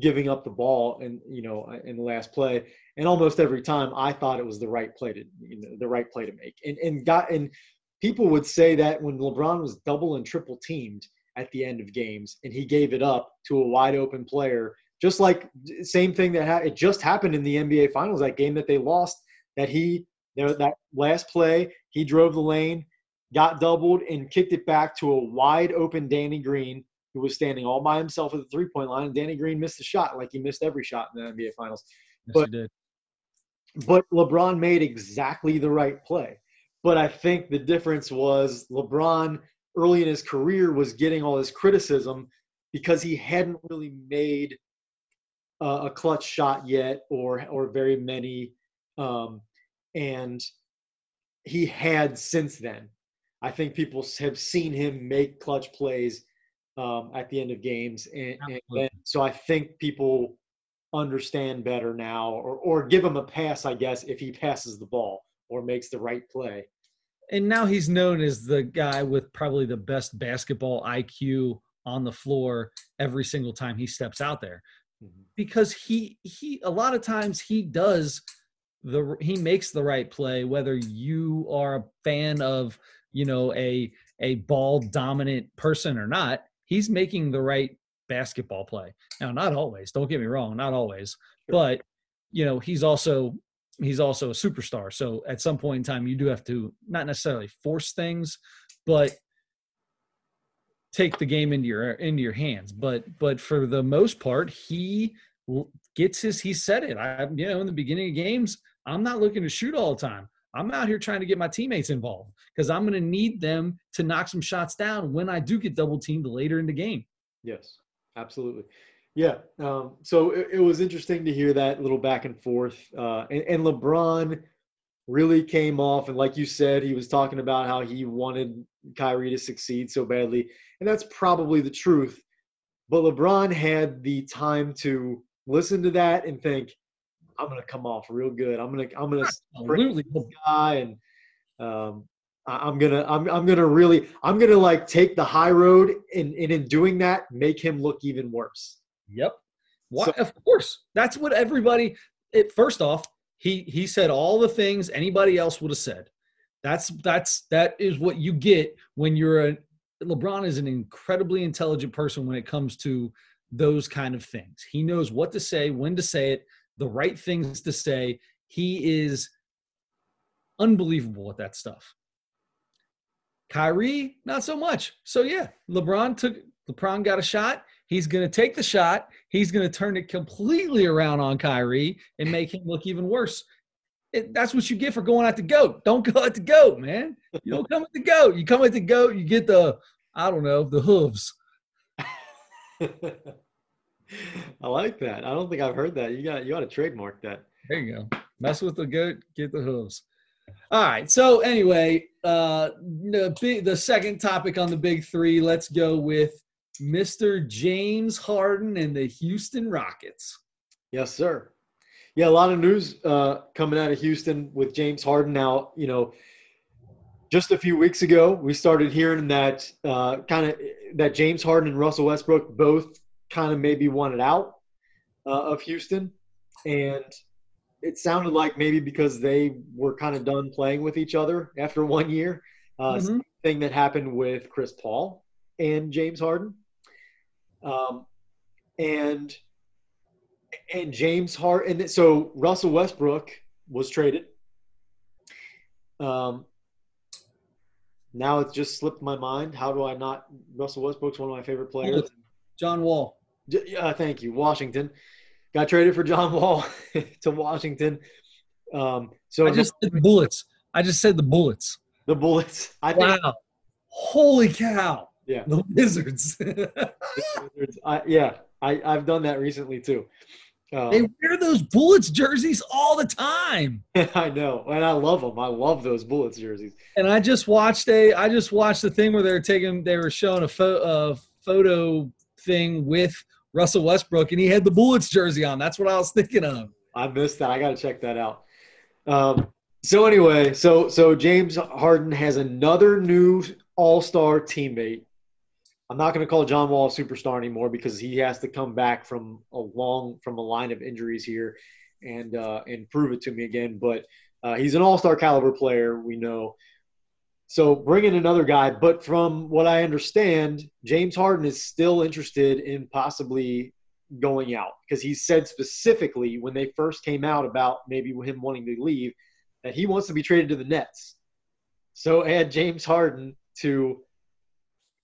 giving up the ball, and you know, uh, in the last play and almost every time I thought it was the right play to you know, the right play to make. And and got and people would say that when LeBron was double and triple teamed at the end of games and he gave it up to a wide open player, just like same thing that ha- it just happened in the NBA Finals that game that they lost. That he that last play he drove the lane, got doubled and kicked it back to a wide open Danny Green who was standing all by himself at the three point line. And Danny Green missed the shot like he missed every shot in the NBA Finals.
Yes, but
but LeBron made exactly the right play. But I think the difference was LeBron early in his career was getting all this criticism because he hadn't really made a clutch shot yet or or very many um, and he had since then. I think people have seen him make clutch plays um, at the end of games, and, and, so I think people understand better now or, or give him a pass, I guess, if he passes the ball or makes the right play.
And now he's known as the guy with probably the best basketball IQ on the floor every single time he steps out there. Mm-hmm. Because he he a lot of times he does the he makes the right play whether you are a fan of, you know, a a ball dominant person or not. He's making the right basketball play. Now, not always. Don't get me wrong, not always. But you know, he's also he's also a superstar. So at some point in time, you do have to not necessarily force things, but take the game into your into your hands. But but for the most part, he gets his. He said it. I you know in the beginning of games, I'm not looking to shoot all the time. I'm out here trying to get my teammates involved because I'm going to need them to knock some shots down when I do get double teamed later in the game.
Yes. Absolutely. Yeah. Um, so it, it, was interesting to hear that little back and forth. Uh, and, and LeBron really came off. And like you said, he was talking about how he wanted Kyrie to succeed so badly. And that's probably the truth. But LeBron had the time to listen to that and think, I'm gonna come off real good. I'm gonna I'm gonna
absolutely
guy and um, I'm gonna I'm I'm gonna really I'm gonna like take the high road and, and in doing that make him look even worse.
Yep. Why, so, of course. That's what everybody it first off, he he said all the things anybody else would have said. That's that's that is what you get when you're a LeBron is an incredibly intelligent person when it comes to those kind of things. He knows what to say, when to say it, the right things to say. He is unbelievable at that stuff. Kyrie, not so much. So yeah, LeBron took LeBron got a shot. He's going to take the shot. He's going to turn it completely around on Kyrie and make him look even worse. It, that's what you get for going at the goat. Don't go at the goat, man. You don't come at the goat. You come at the goat, you get the I don't know the hooves.
I like that. I don't think I've heard that. You got you got to trademark that.
There you go. Mess with the goat, get the hooves. All right. So anyway, uh, the the second topic on the big three. Let's go with Mr. James Harden and the Houston Rockets.
Yes, sir. Yeah, a lot of news uh, coming out of Houston with James Harden. Now, you know, just a few weeks ago, we started hearing that uh, kind of that James Harden and Russell Westbrook both kind of maybe wanted out uh, of Houston, and it sounded like maybe because they were kind of done playing with each other after one year. Uh, mm-hmm. Thing that happened with Chris Paul and James Harden, um, and and James Harden. And so Russell Westbrook was traded. Um, now it's just slipped my mind. How do I not? Russell Westbrook's one of my favorite players.
John Wall.
Uh, thank you. Washington got traded for John Wall to Washington. Um, so
I just said the Bullets. I just said the Bullets.
The Bullets.
I think, wow. Holy cow.
Yeah.
The Wizards.
the Wizards. I, yeah. I, I've done that recently too.
Um, they wear those Bullets jerseys all the time.
I know, and I love them. I love those Bullets jerseys.
And I just watched a, I just watched the thing where they were taking, they were showing a photo thing with Russell Westbrook, and he had the Bullets jersey on. That's what I was thinking of.
I missed that. I got to check that out. Um, so anyway, so so James Harden has another new All Star teammate I'm not going to call John Wall a superstar anymore because he has to come back from a long from a line of injuries here and uh, and prove it to me again. But uh, he's an all-star caliber player, we know. So bring in another guy, but from what I understand, James Harden is still interested in possibly going out because he said specifically when they first came out about maybe him wanting to leave that he wants to be traded to the Nets. So add James Harden to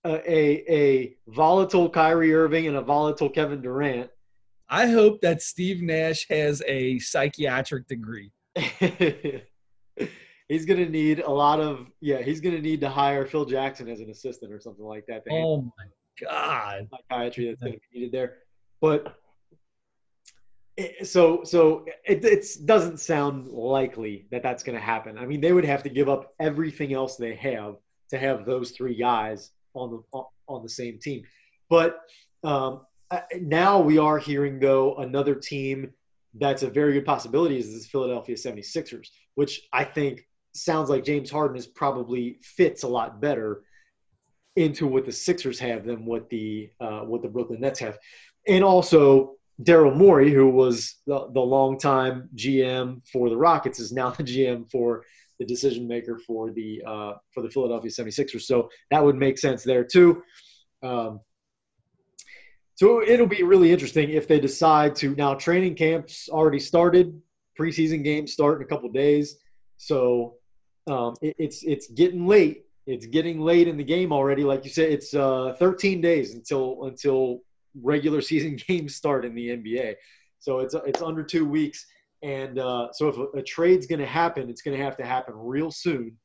a, a, volatile Kyrie Irving and a volatile Kevin Durant.
I hope that Steve Nash has a psychiatric degree.
he's going to need a lot of yeah. He's going to need to hire Phil Jackson as an assistant or something like that.
Oh my god,
psychiatry that's going to be needed there. But so so it it doesn't sound likely that that's going to happen. I mean, they would have to give up everything else they have to have those three guys on the on the same team. But um, now we are hearing though another team that's a very good possibility is the Philadelphia 76ers, which I think sounds like James Harden is probably fits a lot better into what the Sixers have than what the uh, what the Brooklyn Nets have, and also Daryl Morey, who was the, the longtime GM for the Rockets, is now the GM for the decision maker for the uh, for the Philadelphia 76ers. So that would make sense there too. Um, so it'll be really interesting if they decide to now training camps already started, preseason games start in a couple days. So um, it, it's it's getting late. It's getting late in the game already. Like you said, it's uh, 13 days until until regular season games start in the NBA. So it's it's under two weeks. And uh, so if a, a trade's going to happen, it's going to have to happen real soon.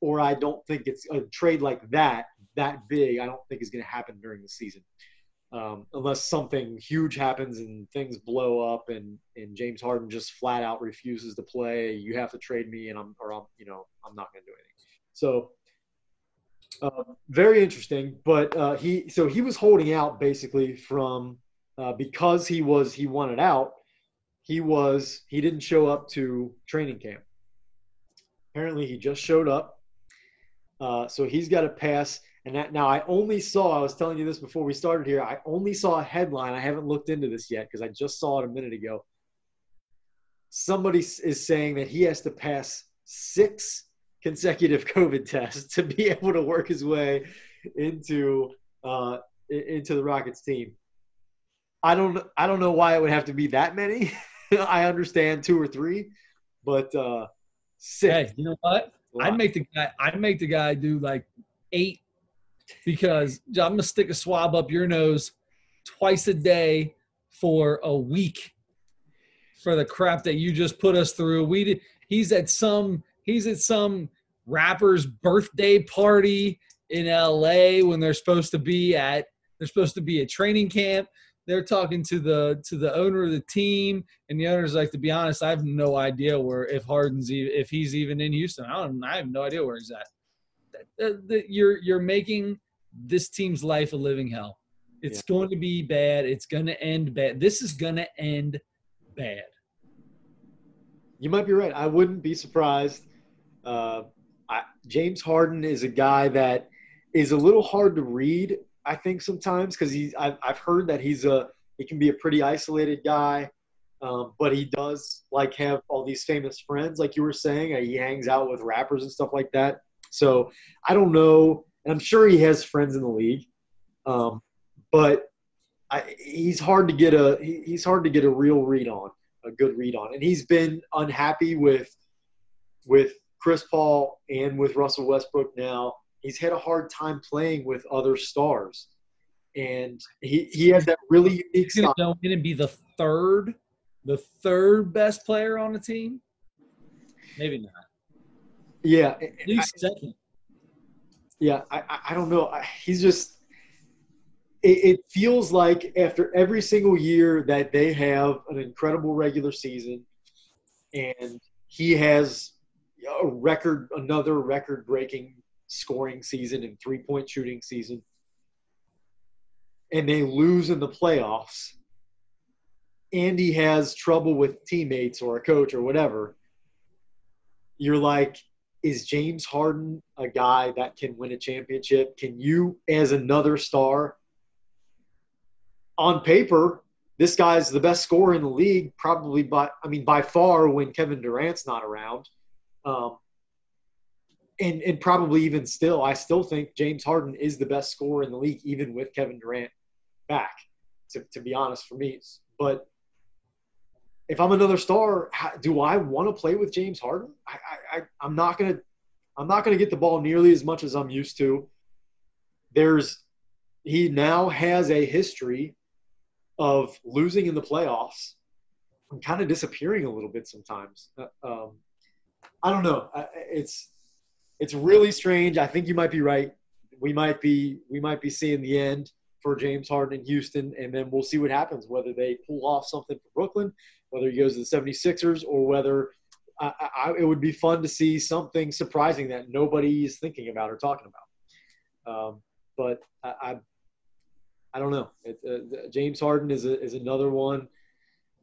Or I don't think it's a trade like that, that big, I don't think is going to happen during the season. Um, unless something huge happens and things blow up and, and James Harden just flat out refuses to play, you have to trade me and I'm, or I'm, you know, I'm not going to do anything. So uh, very interesting, but uh, he, so he was holding out basically from, uh, because he was, he wanted out, he was he didn't show up to training camp. Apparently, he just showed up. Uh, so he's got to pass. And that, now I only saw, I was telling you this before we started here, I only saw a headline. I haven't looked into this yet because I just saw it a minute ago. Somebody is saying that he has to pass six consecutive COVID tests to be able to work his way into uh, into the Rockets team. I don't I don't know why it would have to be that many. I understand two or three, but uh, six.
Hey, you know what? I'd make the guy. I'd make the guy do like eight because I'm gonna stick a swab up your nose twice a day for a week for the crap that you just put us through. We did. He's at some. He's at some rapper's birthday party in LA when they're supposed to be at. They're supposed to be at training camp. they're talking to the to the owner of the team, and the owner's like, to be honest, I have no idea where if Harden's even, if he's even in Houston. I don't. I have no idea where he's at. That- that- You're you're making this team's life a living hell. It's going to be bad. It's going to end bad. This is going to end bad.
You might be right. I wouldn't be surprised. Uh, I, James Harden is a guy that is a little hard to read. I think sometimes because he's. I've, I've heard that he's a. He can be a pretty isolated guy, um, but he does like have all these famous friends, like you were saying. Uh, He hangs out with rappers and stuff like that. So I don't know. And I'm sure he has friends in the league, um, but I, he's hard to get a. He, he's hard to get a real read on a good read on. And he's been unhappy with with Chris Paul and with Russell Westbrook now. He's had a hard time playing with other stars. And he, he has that really unique
He's going
style.
to go in and be the third, the third best player on the team. Maybe not.
Yeah.
At least second.
Yeah. I, I- I don't know. He's just, it, it feels like after every single year that they have an incredible regular season and he has a record, another record breaking scoring season and three point shooting season, and they lose in the playoffs, and he has trouble with teammates or a coach or whatever, you're like, is James Harden a guy that can win a championship? Can you, as another star, on paper, this guy's the best scorer in the league, probably by I mean by far when Kevin Durant's not around. Um, and and probably even still, I still think James Harden is the best scorer in the league, even with Kevin Durant back. To, to be honest, for me, but if I'm another star, do I want to play with James Harden? I, I, I'm not gonna I'm not gonna get the ball nearly as much as I'm used to. There's he now has a history of losing in the playoffs and kind of disappearing a little bit sometimes. Uh, Um, I don't know. It's it's really strange. I think you might be right. We might be we might be seeing the end for James Harden in Houston, and then we'll see what happens. Whether they pull off something for Brooklyn, whether he goes to the 76ers, or whether I, I, it would be fun to see something surprising that nobody is thinking about or talking about. Um, but I, I I don't know. It, uh, James Harden is a, is another one.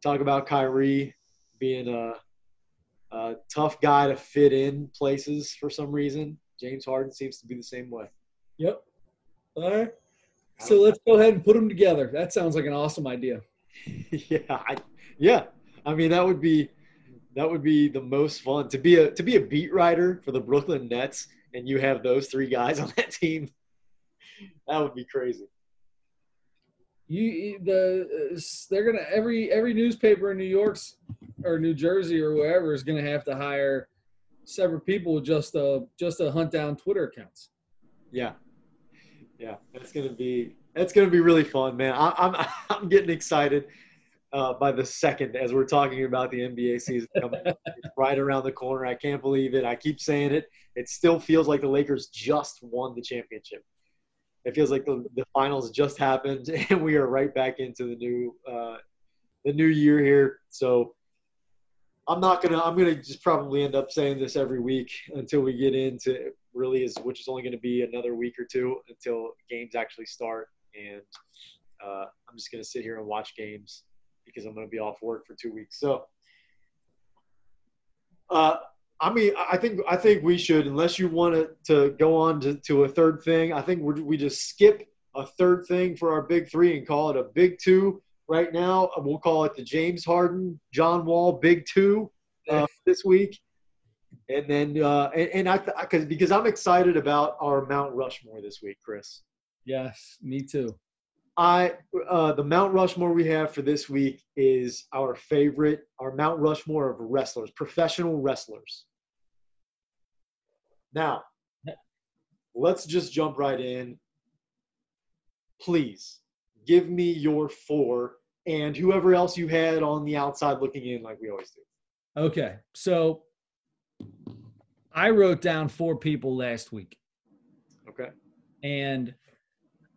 Talk about Kyrie being a, a tough guy to fit in places for some reason. James Harden seems to be the same way.
Yep. All right. So let's go ahead and put them together. That sounds like an awesome idea.
yeah, I, yeah. I mean, that would be that would be the most fun to be a to be a beat writer for the Brooklyn Nets, and you have those three guys on that team. That would be crazy.
You the they're gonna every every newspaper in New York's or New Jersey or wherever is gonna have to hire several people just to just to hunt down Twitter accounts.
Yeah, yeah, that's gonna be that's gonna be really fun, man. I, am I'm I'm getting excited uh, by the second as we're talking about the NBA season coming It's right around the corner. I can't believe it. I keep saying it. It still feels like the Lakers just won the championship. It feels like the, the finals just happened, and we are right back into the new uh, the new year here. So I'm not gonna. I'm gonna just probably end up saying this every week until we get into really is which is only going to be another week or two until games actually start, and uh, I'm just gonna sit here and watch games because I'm gonna be off work for two weeks. So. Uh, I mean, I think I think we should, unless you want to, to go on to, to a third thing. I think we we just skip a third thing for our big three and call it a big two right now. We'll call it the James Harden, John Wall Big Two uh, this week, and then uh, and, and I because because I'm excited about our Mount Rushmore this week, Chris.
Yes, me too.
I uh, the Mount Rushmore we have for this week is our favorite, our Mount Rushmore of wrestlers, professional wrestlers. Now, let's just jump right in. Please give me your four and whoever else you had on the outside looking in, like we always do.
Okay, so I wrote down four people last week.
Okay.
and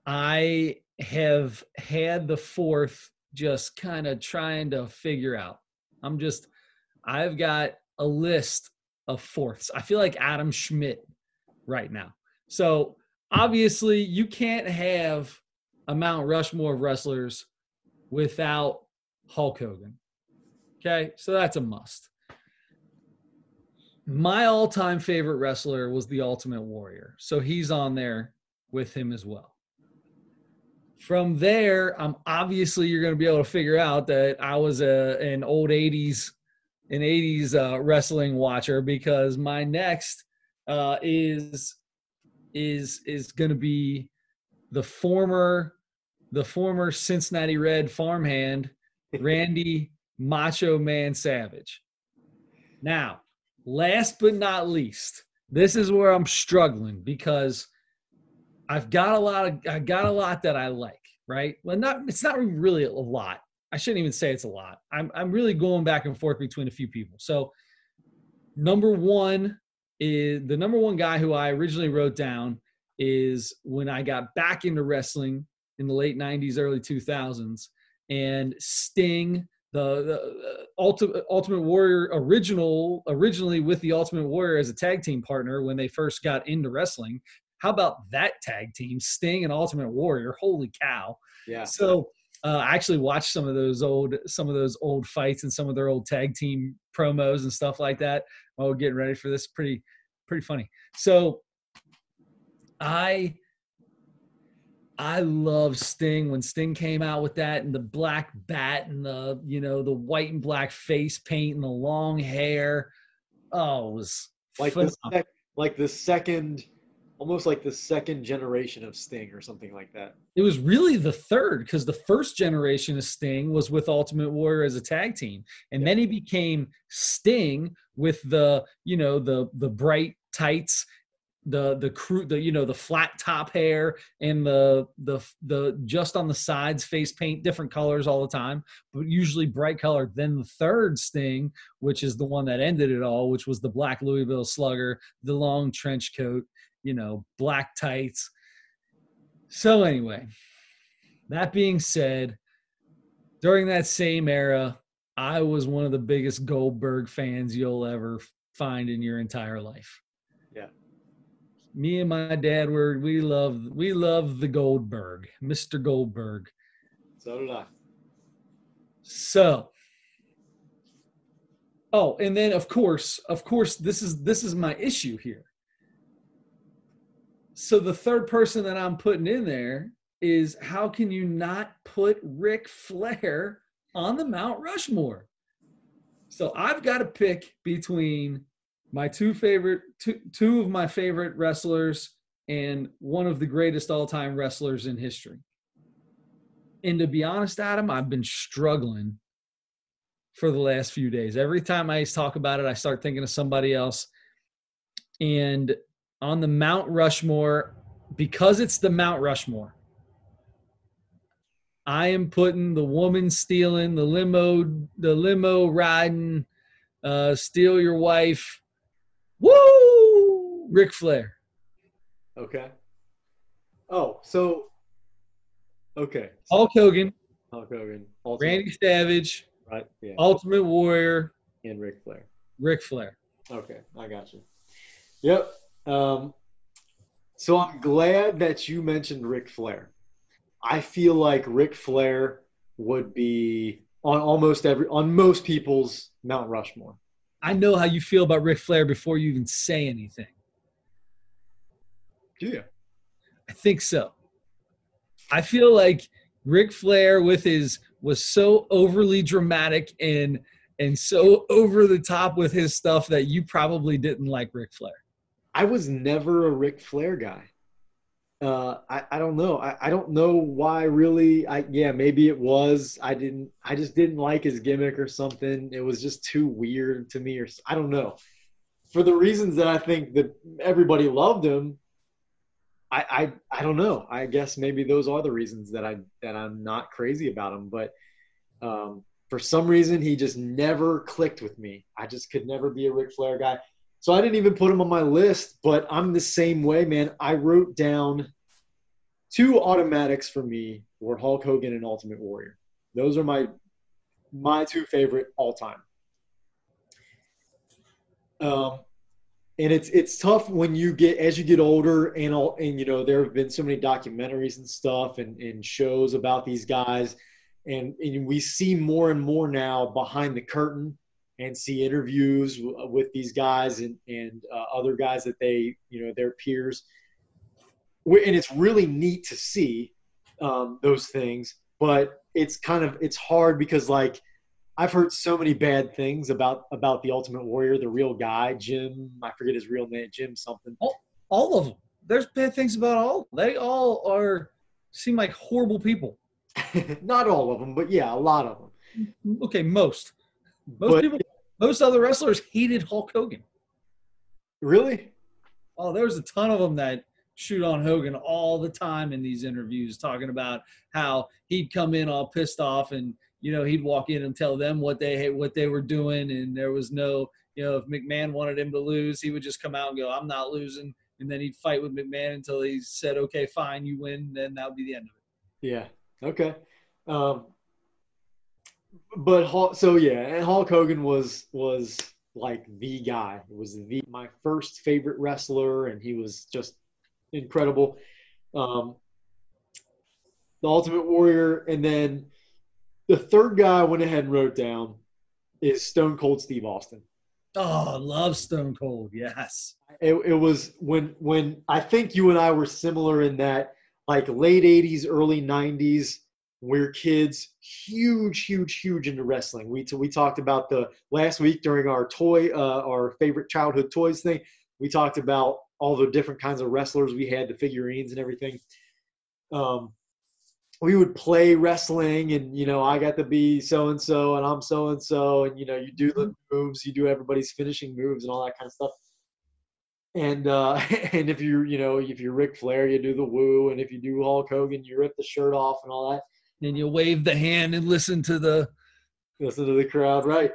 I have had the fourth just kind of trying to figure out. I'm just, I've got a list of fourths. I feel like Adam Schmidt right now. So obviously, you can't have a Mount Rushmore of wrestlers without Hulk Hogan. Okay, so that's a must. My all time favorite wrestler was the Ultimate Warrior. So he's on there with him as well. From there, I'm obviously you're going to be able to figure out that I was a an old 80s an 80s uh, wrestling watcher because my next uh, is is is going to be the former the former Cincinnati Red farmhand Randy Macho Man Savage. Now, last but not least, this is where I'm struggling because I've got a lot of I got a lot that I like, right? Well, not it's not really a lot. I shouldn't even say it's a lot. I'm I'm really going back and forth between a few people. So number one is the number one guy who I originally wrote down is when I got back into wrestling in the late 90s, early 2000s, and Sting, the, the uh, Ultimate, Ultimate Warrior original, originally with the Ultimate Warrior as a tag team partner when they first got into wrestling. How about that tag team, Sting and Ultimate Warrior? Holy cow!
Yeah.
So uh, I actually watched some of those old some of those old fights and some of their old tag team promos and stuff like that while getting ready for this. Pretty pretty funny. So I I love Sting when Sting came out with that and the black bat and the you know the white and black face paint and the long hair. Oh, it was
like phenomenal. the sec- like the second almost like the second generation of Sting or something like that.
It was really the third because the first generation of Sting was with Ultimate Warrior as a tag team, and yeah. then he became Sting with the you know the the bright tights the the crew the you know the flat top hair and the the the just on the sides face paint different colors all the time but usually bright color. then the third sting which is the one that ended it all which was the black louisville slugger the long trench coat you know, black tights. So, anyway, that being said, during that same era, I was one of the biggest Goldberg fans you'll ever find in your entire life.
Yeah.
Me and my dad were we love we love the Goldberg, Mr. Goldberg.
So did I.
So Oh, and then of course, of course, this is this is my issue here so the third person that I'm putting in there is how can you not put Ric Flair on the Mount Rushmore? So I've got to pick between my two favorite two, two of my favorite wrestlers and one of the greatest all-time wrestlers in history. And to be honest, Adam, I've been struggling for the last few days. Every time I talk about it, I start thinking of somebody else. And on the Mount Rushmore because it's the Mount Rushmore. I am putting the woman stealing, the limo, the limo riding, uh, steal your wife. Woo! Ric Flair.
Okay. Oh, so okay.
Hulk Hogan.
Hulk Hogan.
Ultimate. Randy Savage.
Right. Yeah.
Ultimate Warrior.
And Ric Flair.
Ric Flair.
Okay, I got you. Yep. Um, so I'm glad that you mentioned Ric Flair. I feel like Ric Flair would be on almost every on most people's Mount Rushmore.
I know how you feel about Ric Flair before you even say anything.
Yeah.
I think so. I feel like Ric Flair with his was so overly dramatic and and so over the top with his stuff that you probably didn't like Ric Flair.
I was never a Ric Flair guy. Uh, I, I don't know. I, I don't know why really. I yeah, maybe it was. I didn't. I just didn't like his gimmick or something. It was just too weird to me, or I don't know. For the reasons that I think that everybody loved him, I, I I don't know. I guess maybe those are the reasons that I that I'm not crazy about him. But um, for some reason, he just never clicked with me. I just could never be a Ric Flair guy. So I didn't even put them on my list, but I'm the same way, man. I wrote down two automatics for me were Hulk Hogan and Ultimate Warrior. Those are my my two favorite all time. Um, and it's it's tough when you get as you get older and all and you know there have been so many documentaries and stuff and, and shows about these guys and, and we see more and more now behind the curtain and see interviews w- with these guys and, and uh, other guys that they you know their peers and it's really neat to see um, those things but it's kind of it's hard because like I've heard so many bad things about about the Ultimate Warrior, the real guy, Jim. I forget his real name, Jim something.
All, all of them. There's bad things about all. They all are seem like horrible people.
Not all of them, but yeah, a lot of them.
Okay, most. Most but, people. Most other wrestlers hated Hulk Hogan.
Really?
Oh, there's a ton of them that shoot on Hogan all the time in these interviews, talking about how he'd come in all pissed off and you know, he'd walk in and tell them what they what they were doing, and there was no, you know, if McMahon wanted him to lose, he would just come out and go, "I'm not losing," and then he'd fight with McMahon until he said, "Okay, fine, you win," then that would be the end of it.
Yeah. Okay. Um, but Hulk, so yeah, and Hulk Hogan was was like the guy. It was the my first favorite wrestler, and he was just incredible. Um, the Ultimate Warrior, and then the third guy I went ahead and wrote down is Stone Cold Steve Austin.
Oh, love Stone Cold. Yes.
It, it was when when I think you and I were similar in that like late 80s, early 90s, we're kids, huge, huge, huge into wrestling. We we talked about the last week during our toy, uh, our favorite childhood toys thing. We talked about all the different kinds of wrestlers we had, the figurines and everything. Um, we would play wrestling and you know i got to be so and so and i'm so and so and you know you do the mm-hmm. moves you do everybody's finishing moves and all that kind of stuff and uh and if you you know if you're Ric Flair you do the woo and if you do Hulk Hogan you rip the shirt off and all that
and you wave the hand and listen to the
listen to the crowd right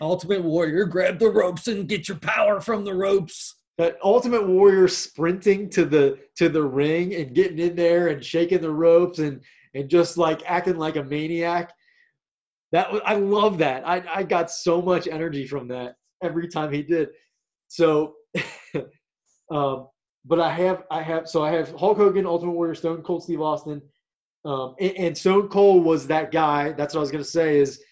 ultimate warrior grab the ropes and get your power from the ropes
that Ultimate Warrior sprinting to the to the ring and getting in there and shaking the ropes and and just like acting like a maniac. That was, I love that. I I got so much energy from that every time he did. So, um, but I have I have so I have Hulk Hogan, Ultimate Warrior, Stone Cold Steve Austin, um, and, and Stone Cold was that guy. That's what I was gonna say is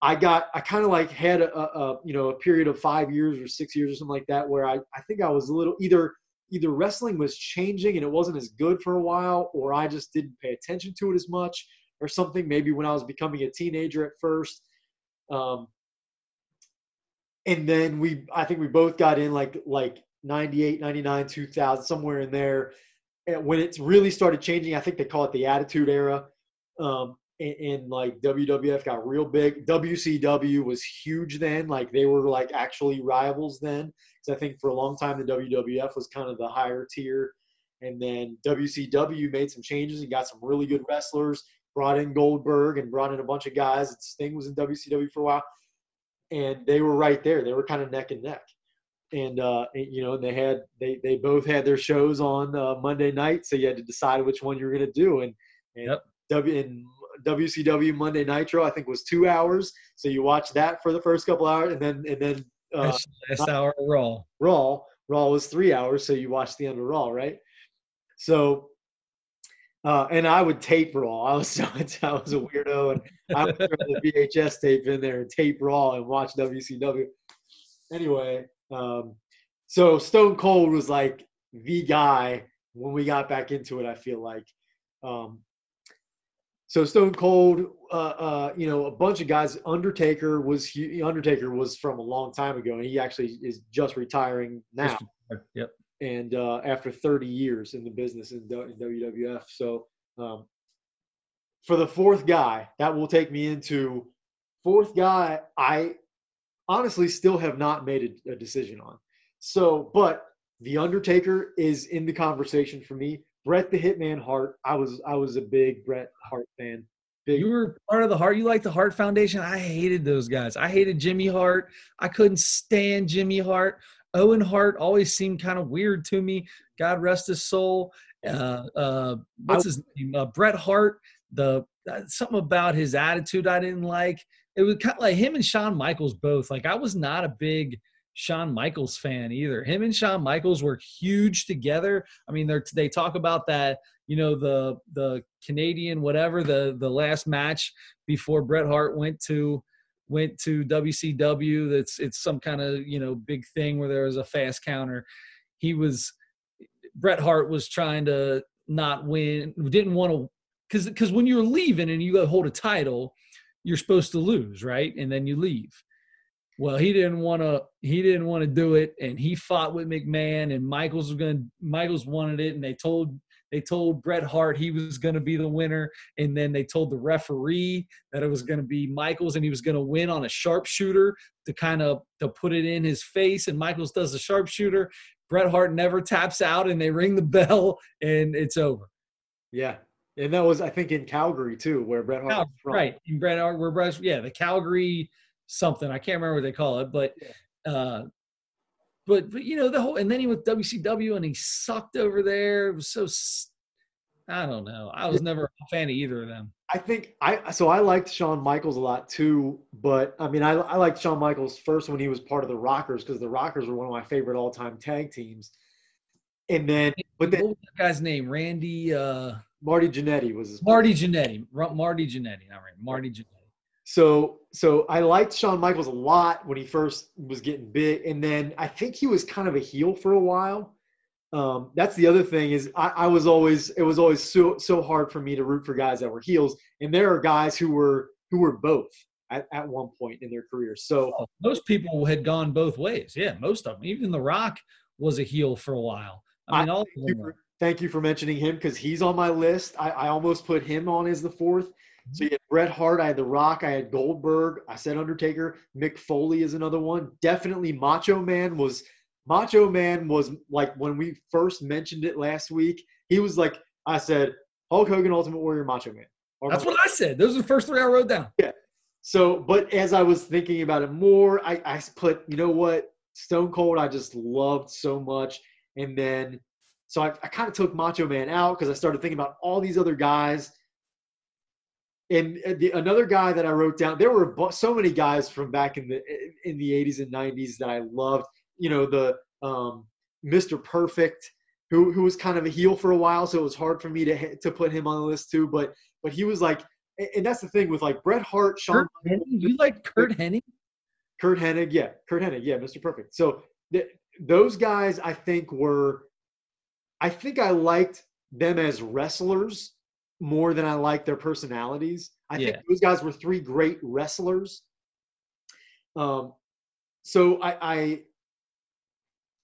I got I kind of like had a, a, you know a period of five years or six years or something like that where I I think I was a little either either wrestling was changing and it wasn't as good for a while or I just didn't pay attention to it as much or something maybe when I was becoming a teenager at first um, and then we I think we both got in like like 98 99 2000 somewhere in there when it really started changing I think they call it the attitude era um, and, like WWF got real big. WCW was huge then. Like they were like actually rivals then. Because I think for a long time the WWF was kind of the higher tier. And then WCW made some changes and got some really good wrestlers. Brought in Goldberg and brought in a bunch of guys. Sting was in WCW for a while, and they were right there. They were kind of neck and neck. And, uh, you know, they had they they both had their shows on uh, Monday night, so you had to decide which one you were going to do. And, and yep. W and WCW Monday Nitro, I think was two hours. So you watch that for the first couple hours, and then and then
uh, last hour Raw.
Raw, Raw was three hours, so you watch the end of Raw, right? So, uh, and I would tape Raw. I was so I was a weirdo, and I would throw the VHS tape in there and tape Raw and watch WCW. Anyway, um, so Stone Cold was like the guy when we got back into it. I feel like. Um, so Stone Cold, uh, uh, you know, a bunch of guys. Undertaker was Undertaker was from a long time ago, and he actually is just retiring now.
Yep.
And uh, after 30 years in the business in, in WWF, so um, for the fourth guy, that will take me into fourth guy. I honestly still have not made a, a decision on. So, but the Undertaker is in the conversation for me. Bret the Hitman Hart. I was I was a big Bret Hart fan. Big.
You were part of the Hart. You like the Hart Foundation. I hated those guys. I hated Jimmy Hart. I couldn't stand Jimmy Hart. Owen Hart always seemed kind of weird to me. God rest his soul. Uh, uh, what's his name? Uh, Bret Hart. The uh, something about his attitude I didn't like. It was kind of like him and Shawn Michaels both. Like I was not a big Shawn Michaels fan either. Him and Shawn Michaels were huge together. I mean, they they talk about that, you know, the the Canadian whatever the the last match before Bret Hart went to went to WCW. That's it's some kind of you know big thing where there was a fast counter. He was Bret Hart was trying to not win, didn't want to because because when you're leaving and you hold a title, you're supposed to lose, right? And then you leave. Well, he didn't want to. He didn't want to do it, and he fought with McMahon. And Michaels was going. Michaels wanted it, and they told they told Bret Hart he was going to be the winner, and then they told the referee that it was going to be Michaels, and he was going to win on a sharpshooter to kind of to put it in his face. And Michaels does the sharpshooter. Bret Hart never taps out, and they ring the bell, and it's over.
Yeah, and that was I think in Calgary too, where Bret Hart
Calgary, right in Bret Hart, where Bret, yeah, the Calgary something I can't remember what they call it, but. Uh, but but you know the whole and then he went WCW and he sucked over there. It was so I don't know. I was never a fan of either of them.
I think I so I liked Shawn Michaels a lot too, but I mean I I liked Shawn Michaels first when he was part of the Rockers because the Rockers were one of my favorite all time tag teams. And then but then
what was that guy's name? Randy uh
Marty Jannetty was his
Marty Jannetty. Marty Jannetty, not right. Marty Jannetty.
So so I liked Shawn Michaels a lot when he first was getting big, and then I think he was kind of a heel for a while. Um, that's the other thing is I, I, was always it was always so so hard for me to root for guys that were heels, and there are guys who were who were both at, at one point in their career. So
oh, most people had gone both ways. Yeah, most of them. Even The Rock was a heel for a while. I mean, I, all
thank, you for, thank you for mentioning him because he's on my list. I, I almost put him on as the fourth. So you had Bret Hart, I had The Rock, I had Goldberg, I said Undertaker, Mick Foley is another one. Definitely Macho Man was Macho Man was like when we first mentioned it last week, he was like I said Hulk Hogan, Ultimate Warrior, Macho Man.
That's what I said. Those are the first three I wrote down.
Yeah. So, but as I was thinking about it more, I, I put, you know what, Stone Cold, I just loved so much. And then, so I, I kind of took Macho Man out because I started thinking about all these other guys and the, another guy that I wrote down, there were so many guys from back in the in the 80s and 90s that I loved. You know, the um, Mr. Perfect, who who was kind of a heel for a while, so it was hard for me to to put him on the list too. But but he was like, and that's the thing with like Bret Hart, Shawn.
Curt you like Curt Hennig?
Curt Hennig, yeah, Curt Hennig, yeah, Mr. Perfect. So th- those guys, I think were, I think I liked them as wrestlers more than I like their personalities. I yeah. think those guys were three great wrestlers. Um, so I, I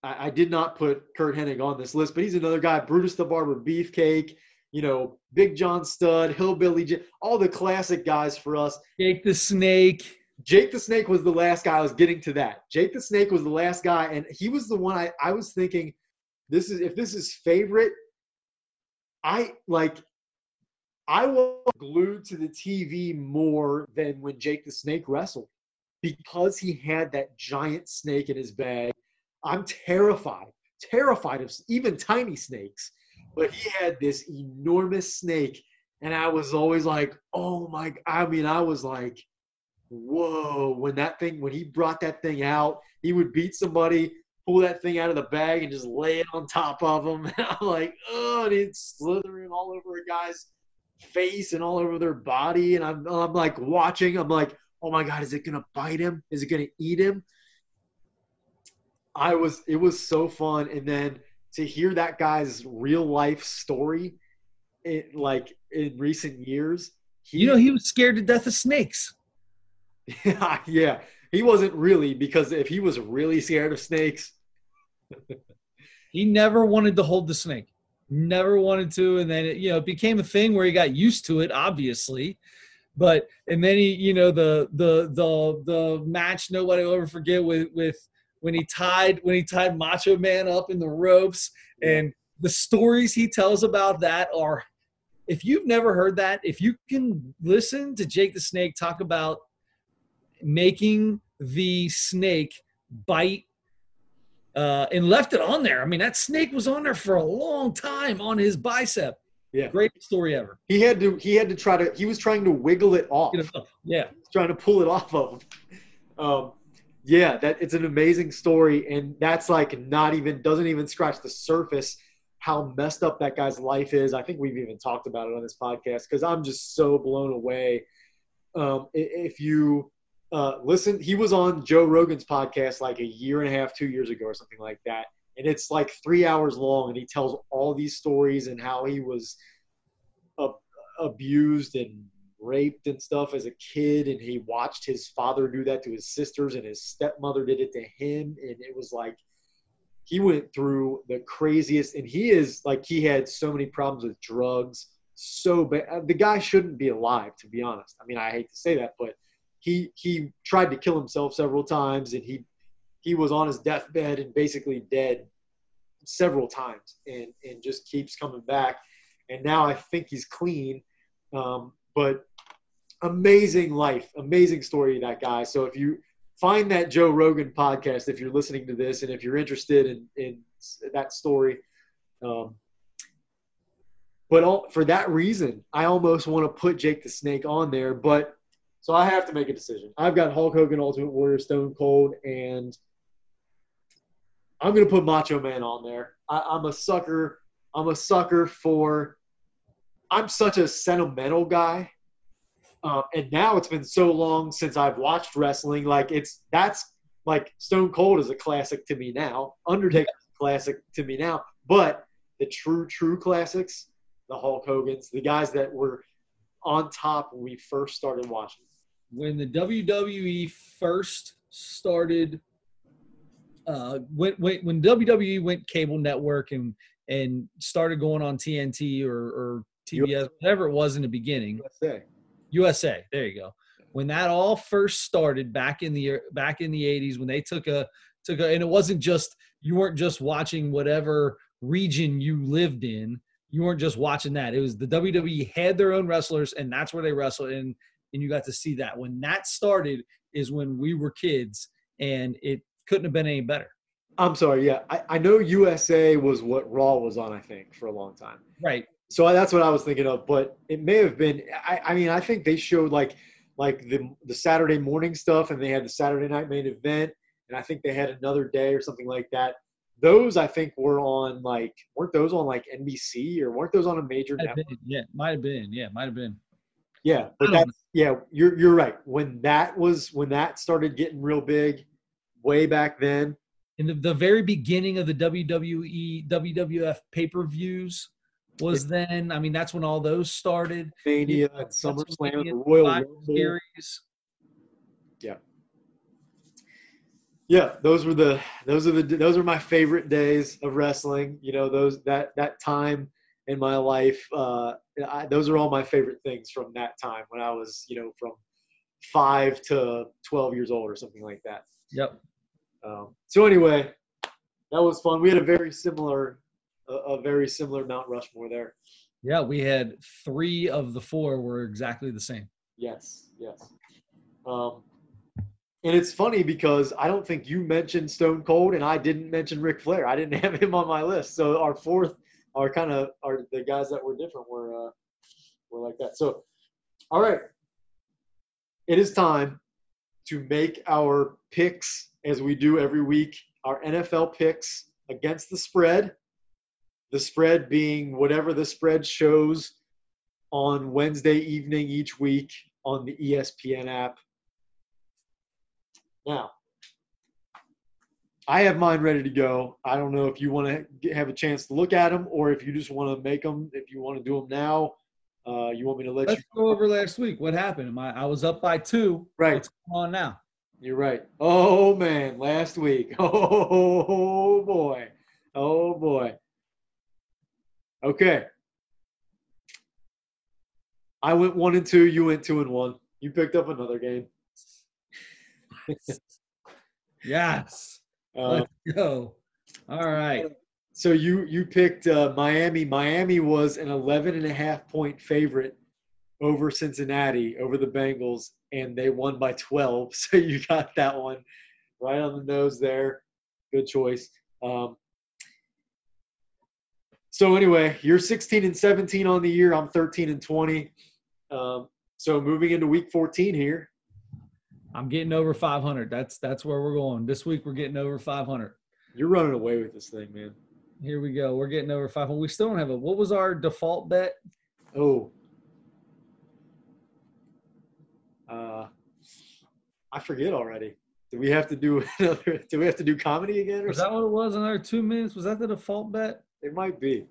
I did not put Curt Hennig on this list, but he's another guy. Brutus the Barber Beefcake, you know, Big John Studd, Hillbilly, J- all the classic guys for us.
Jake the Snake.
Jake the Snake was the last guy. I was getting to that. Jake the Snake was the last guy, and he was the one I, I was thinking, this is if this is favorite, I like I was glued to the TV more than when Jake the Snake wrestled because he had that giant snake in his bag. I'm terrified, terrified of even tiny snakes, but he had this enormous snake. And I was always like, oh my, I mean, I was like, whoa, when that thing, when he brought that thing out, he would beat somebody, pull that thing out of the bag and just lay it on top of him. And I'm like, oh, and it's slithering all over a guy's face and all over their body. And I'm, I'm like watching, I'm like, oh my God, is it going to bite him? Is it going to eat him? I was, it was so fun. And then to hear that guy's real life story, it, like in recent years,
he, you know, he was scared to death of snakes.
Yeah, yeah. He wasn't really because if he was really scared of snakes,
he never wanted to hold the snake. Never wanted to and then it, you know it became a thing where he got used to it obviously. But and then he you know the the the the match nobody will ever forget with with when he tied when he tied macho man up in the ropes. And the stories he tells about that are if you've never heard that if you can listen to jake the snake talk about making the snake bite uh, and left it on there. I mean, that snake was on there for a long time on his bicep.
Yeah.
Greatest story ever.
He had to. He had to try to. He was trying to wiggle it off.
Yeah.
Trying to pull it off of him. Um, yeah, that it's an amazing story, and that's like not even doesn't even scratch the surface how messed up that guy's life is. I think we've even talked about it on this podcast because I'm just so blown away. Um, if you uh, listen, he was on Joe Rogan's podcast like a year and a half, two years ago, or something like that, and it's like three hours long, and he tells all these stories and how he was ab- abused and raped and stuff as a kid. And he watched his father do that to his sisters and his stepmother did it to him. And it was like he went through the craziest and he is like he had so many problems with drugs. So bad. The guy shouldn't be alive to be honest. I mean i hate to say that but he he tried to kill himself several times and he he was on his deathbed and basically dead several times and and just keeps coming back and now i think he's clean um, but amazing life, amazing story, that guy. So if you find that Joe Rogan podcast, if you're listening to this, and if you're interested in, in that story, um, but all, for that reason, I almost want to put Jake the Snake on there, but so I have to make a decision. I've got Hulk Hogan, Ultimate Warrior, Stone Cold, and I'm to put Macho Man on there. I, I'm a sucker. I'm a sucker for. I'm such a sentimental guy um, and now it's been so long since I've watched wrestling. Like it's that's like Stone Cold is a classic to me now. Undertaker is a classic to me now. But the true true classics, the Hulk Hogan's, the guys that were on top when we first started watching.
When the WWE first started, uh, when, when, when WWE went cable network and, and started going on TNT or, or TBS, whatever it was in the beginning,
Let's.
USA. There you go. When that all first started back in the back in the 80s, when they took a took a, and it wasn't just you weren't just watching whatever region you lived in. You weren't just watching that. It was the WWE had their own wrestlers, and that's where they wrestled, and and you got to see that. When that started is when we were kids, and it couldn't have been any better.
I'm sorry. Yeah, I, I know USA was what Raw was on. I think for a long time.
Right.
So that's what I was thinking of, but it may have been. I, I mean, I think they showed like like the the Saturday morning stuff, and they had the Saturday night main event, and I think they had another day or something like that. Those I think were on like weren't those on like NBC or weren't those on a major
Might
network?
been, yeah, might have been. Yeah, might have been.
Yeah, but that's yeah, you're you're right. When that was when that started getting real big, way back then.
in the, the very beginning of the WWE WWF pay per views was then. I mean, that's when all those started.
Mania
Yeah,
and SummerSlam, the Royal Rumble.
Series.
Yeah, yeah, those were the those are the those are my favorite days of wrestling. You know, those that that time in my life. Uh, I, those are all my favorite things from that time when I was, you know, from five to twelve years old or something like that.
Yep.
Um, so anyway, that was fun. We had a very similar, a, a very similar Mount Rushmore there.
Yeah, we had three of the four were exactly the same.
Yes, yes. Um, and it's funny because I don't think you mentioned Stone Cold, and I didn't mention Ric Flair. I didn't have him on my list. So our fourth, our kind of, are the guys that were different were, uh, were like that. So, all right, it is time to make our picks as we do every week. Our NFL picks against the spread. The spread being whatever the spread shows on Wednesday evening each week on the ESPN app. Now, I have mine ready to go. I don't know if you want to have a chance to look at them or if you just want to make them. If you want to do them now, uh, you want me to let
Let's
you.
go over last week. What happened? Am I, I was up by two.
Right.
What's going on now?
You're right. Oh man, last week. Oh boy. Oh boy. Okay. I went one and two. You went two and one. You picked up another game.
Yes.
Uh,
Let's go. All right.
so you you picked uh, Miami. Miami was an 11 and a half point favorite over Cincinnati over the Bengals, and they won by 12. So you got that one right on the nose there. Good choice. Um, so anyway, you're 16 and 17 on the year. I'm 13 and 20. Um, so moving into week 14 here.
I'm getting over 500. That's that's where we're going. This week we're getting over 500.
You're running away with this thing, man.
Here we go. We're getting over 500. We still don't have a. What was our default bet?
Oh. Uh, I forget already. Do we have to do another? Do we have to do comedy again? Or
Was that what it was? Another two minutes? Was that the default bet?
It might be.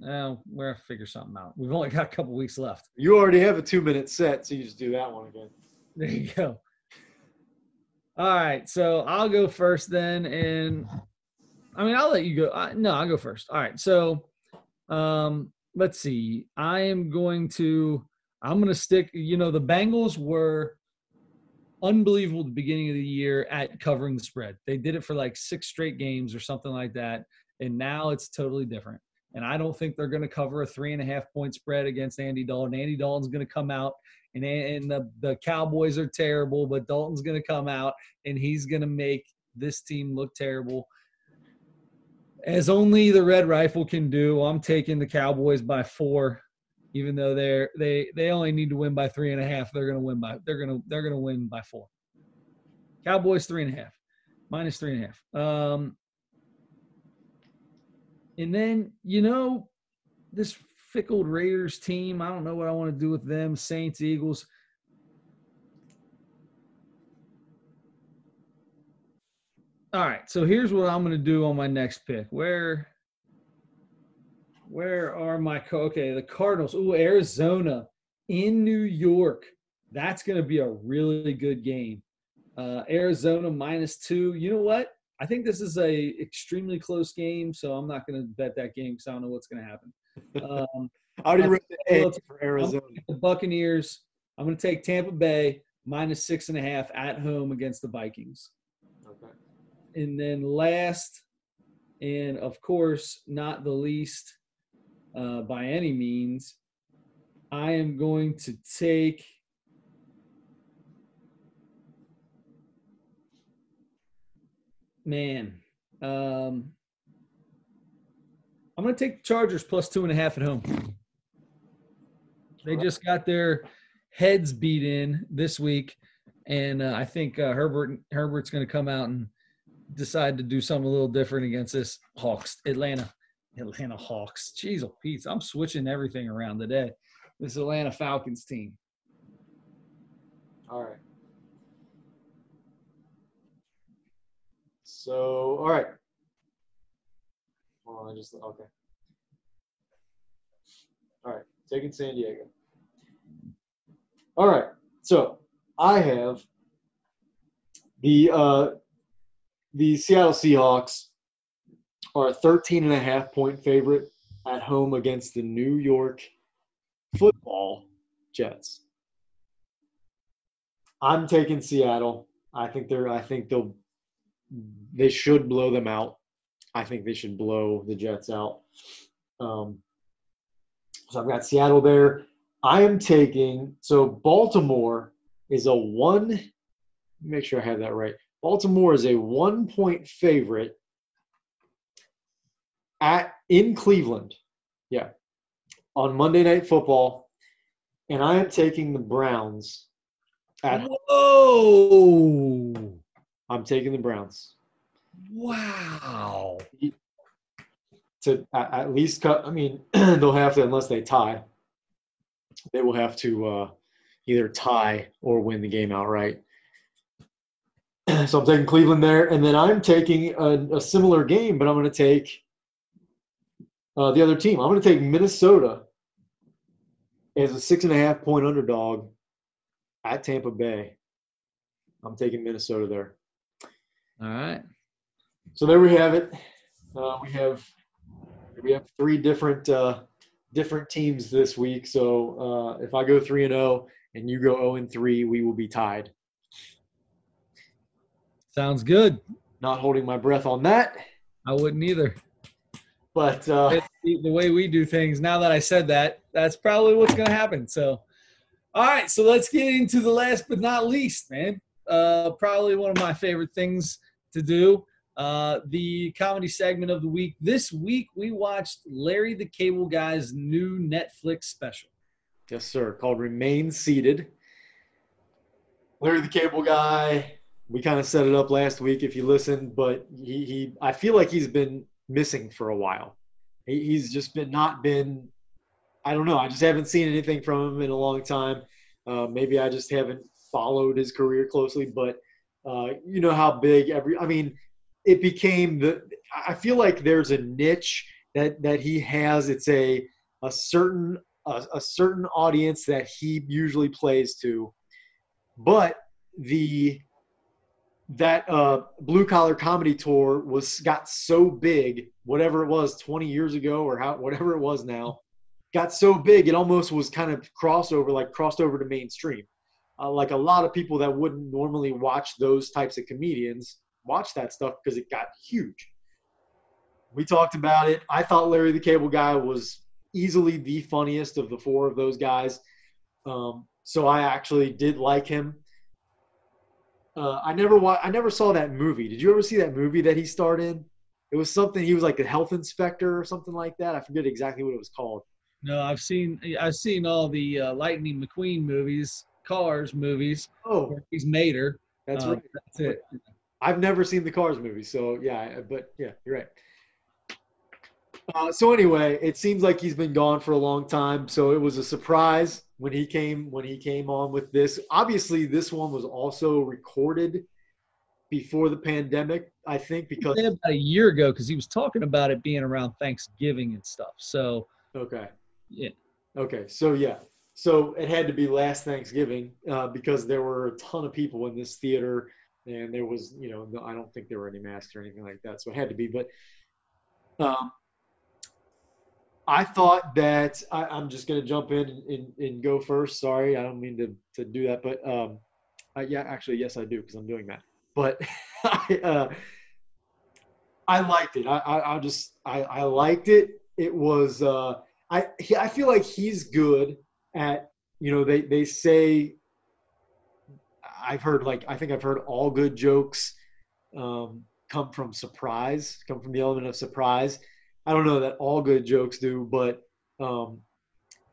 Now we're gonna figure something out. We've only got a couple weeks left.
You already have a two minute set, so you just do that one again.
There you go. All right, so I'll go first then, and I mean I'll let you go. I, no, I'll go first. All right, so um, let's see. I am going to. I'm going to stick. You know, the Bengals were unbelievable at the beginning of the year at covering the spread. They did it for like six straight games or something like that, and now it's totally different. And I don't think they're going to cover a three and a half point spread against Andy Dalton. Andy Dalton's going to come out, and and the, the Cowboys are terrible, but Dalton's going to come out and he's going to make this team look terrible. As only the Red Rifle can do, I'm taking the Cowboys by four, even though they're they they only need to win by three and a half. They're going to win by they're going to they're going to win by four. Cowboys three and a half, minus three and a half. Um, and then, you know, this fickle Raiders team, I don't know what I want to do with them. Saints, Eagles. All right, so here's what I'm going to do on my next pick. Where where are my okay, the Cardinals. Ooh, Arizona in New York. That's going to be a really good game. Uh, Arizona minus two. You know what? I think this is a extremely close game, so I'm not going to bet that game because I don't know what's going to happen. Um,
I already wrote the A for Arizona.
the Buccaneers. I'm going to take Tampa Bay minus six and a half at home against the Vikings.
Okay.
And then last, and of course, not the least uh, by any means, I am going to take. Man, um, I'm going to take the Chargers plus two and a half at home. They just got their heads beat in this week, and uh, I think uh, Herbert Herbert's going to come out and decide to do something a little different against this Hawks Atlanta Atlanta Hawks. Jeez, oh Pete, I'm switching everything around today. This Atlanta Falcons team.
All right. So, all right. On, I just okay. All right, taking San Diego. All right, so I have the uh, the Seattle Seahawks are a 13 and a half point favorite at home against the New York Football Jets. I'm taking Seattle. I think they're. I think they'll. They should blow them out. I think they should blow the Jets out. Um, so I've got Seattle there. I am taking. So Baltimore is a one. Make sure I have that right. Baltimore is a one point favorite at in Cleveland. Yeah, on Monday Night Football, and I am taking the Browns at
Whoa!
I'm taking the Browns
Wow!
to at, least cut. I mean, they'll have to unless they tie. They will have to uh, either tie or win the game outright. So I'm taking Cleveland there, and then I'm taking a, a similar game, but I'm going to take uh, the other team. I'm going to take Minnesota as a six and a half point underdog at Tampa Bay. I'm taking Minnesota there.
All right.
So there we have it. Uh, we have we have three different uh, different teams this week. So uh, if I go three and zero and you go zero and three, we will be tied.
Sounds good.
Not holding my breath on that,
I wouldn't either.
but uh,
the the way we do things. Now that I said that, that's probably what's going to happen. So, all right. So let's get into the last but not least, man. Uh, probably one of my favorite things to do. Uh, the comedy segment of the week. This week we watched Larry the Cable Guy's new Netflix special.
Yes, sir. Called Remain Seated. Larry the Cable Guy. We kind of set it up last week if you listened, but he, he I feel like he's been missing for a while. He, he's just been not been. I don't know. I just haven't seen anything from him in a long time. Uh, maybe I just haven't followed his career closely, but uh, you know how big every. I mean, it became the. I feel like there's a niche that that he has. It's a a certain a, a certain audience that he usually plays to, but the that uh, blue collar comedy tour was got so big, whatever it was, 20 years ago or how whatever it was now, got so big it almost was kind of crossover, like crossed over to mainstream. Uh, like a lot of people that wouldn't normally watch those types of comedians watch that stuff because it got huge. We talked about it. I thought Larry the Cable Guy was easily the funniest of the four of those guys. Um, so I actually did like him. Uh, I never wa- I never saw that movie. Did you ever see that movie that he starred in? It was something he was like a health inspector or something like that. I forget exactly what it was called.
No, I've seen I've seen all the uh, Lightning McQueen movies, Cars movies.
Oh,
he's Mater.
that's
Uh,
right.
That's it.
I've never seen the Cars movie, so yeah, but yeah, you're right. Uh, so anyway, it seems like he's been gone for a long time. So it was a surprise when he came when he came on with this. Obviously, this one was also recorded before the pandemic, I think, because
About a year ago, because he was talking about it being around Thanksgiving and stuff. So
okay,
yeah,
okay, so yeah, so it had to be last Thanksgiving uh, because there were a ton of people in this theater, and there was, you know, no, I don't think there were any masks or anything like that, so it had to be. But um, I thought that I, I'm just going to jump in and, and, and go first. Sorry, I don't mean to, to do that, but um, I, yeah, actually, yes, I do because I'm doing that. But I, uh, I liked it. I, I, I just I, I liked it. It was uh, I I feel like he's good at you know they they say I've heard like I think I've heard all good jokes um, come from surprise, come from the element of surprise. I don't know that all good jokes do, but um,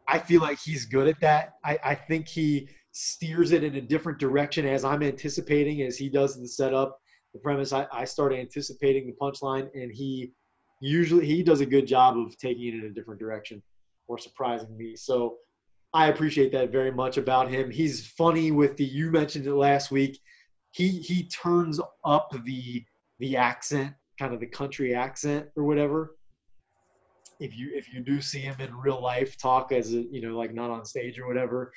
I feel like he's good at that. I, I think he steers it in a different direction as I'm anticipating as he does the setup, the premise. I, I start anticipating the punchline, and he usually he does a good job of taking it in a different direction or surprising me. So I appreciate that very much about him. He's funny with the you mentioned it last week. He he turns up the the accent, kind of the country accent or whatever if you if you do see him in real life talk as a you know like not on stage or whatever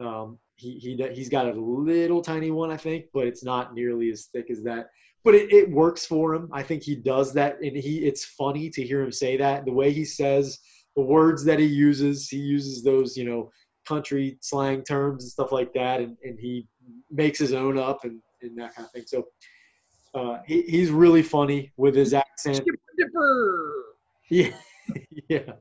um, he he he's got a little tiny one I think but it's not nearly as thick as that but it, it works for him I think he does that and he it's funny to hear him say that the way he says the words that he uses he uses those you know country slang terms and stuff like that and, and he makes his own up and, and that kind of thing so uh, he, he's really funny with his accent yeah, yeah,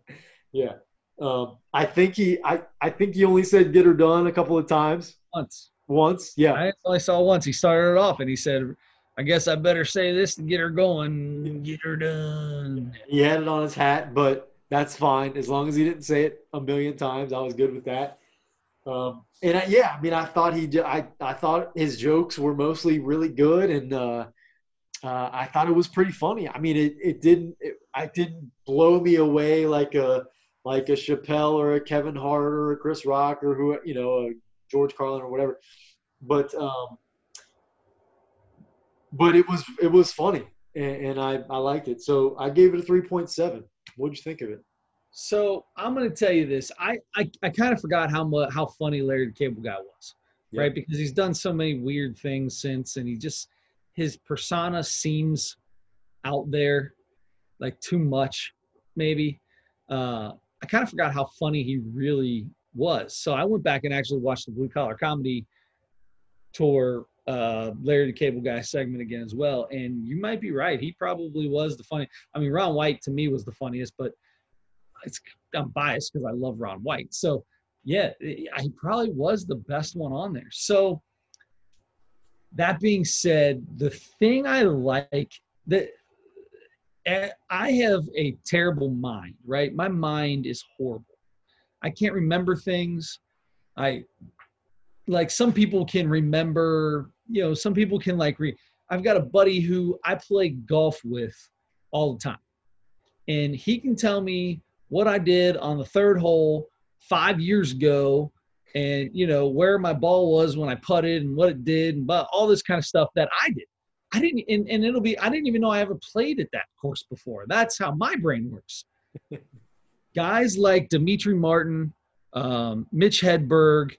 yeah. Um, I think he, I, I think he only said "get her done" a couple of times.
Once.
Once, yeah,
I only saw once. He started it off and he said, I guess I better say this to get her going. Get her done.
he had it on his hat, but that's fine as long as he didn't say it a million times. I was good with that. Um, and I, yeah, I mean, I thought he, I, I thought his jokes were mostly really good, and uh, uh, I thought it was pretty funny. I mean, it, it didn't, it, I didn't blow me away like a, like a Chappelle or a Kevin Hart or a Chris Rock or who, you know, a George Carlin or whatever. But, um, but it was, it was funny and, and I, I liked it. So I gave it a 3.7. What'd you think of it?
So I'm going to tell you this. I, I, I kind of forgot how much, how funny Larry the Cable Guy was,
Yeah.
right? Because he's done so many weird things since, and he just his persona seems out there, like too much, maybe. Uh, I kind of forgot how funny he really was. So I went back and actually watched the Blue Collar Comedy Tour, uh, Larry the Cable Guy segment again as well. And you might be right. He probably was the funny. I mean, Ron White to me was the funniest, but it's I'm biased because I love Ron White. So yeah, he probably was the best one on there. So that being said, the thing I like that eh, I have a terrible mind, right? My mind is horrible. I can't remember things. I like some people can remember, you know, some people can like re I've got a buddy who I play golf with all the time. And he can tell me what I did on the third hole five years ago and you know where my ball was when I putted and what it did and but all this kind of stuff that I did. I didn't and, and it'll be I didn't even know I ever played at that course before. That's how my brain works. Guys like Demetri Martin, um, Mitch Hedberg,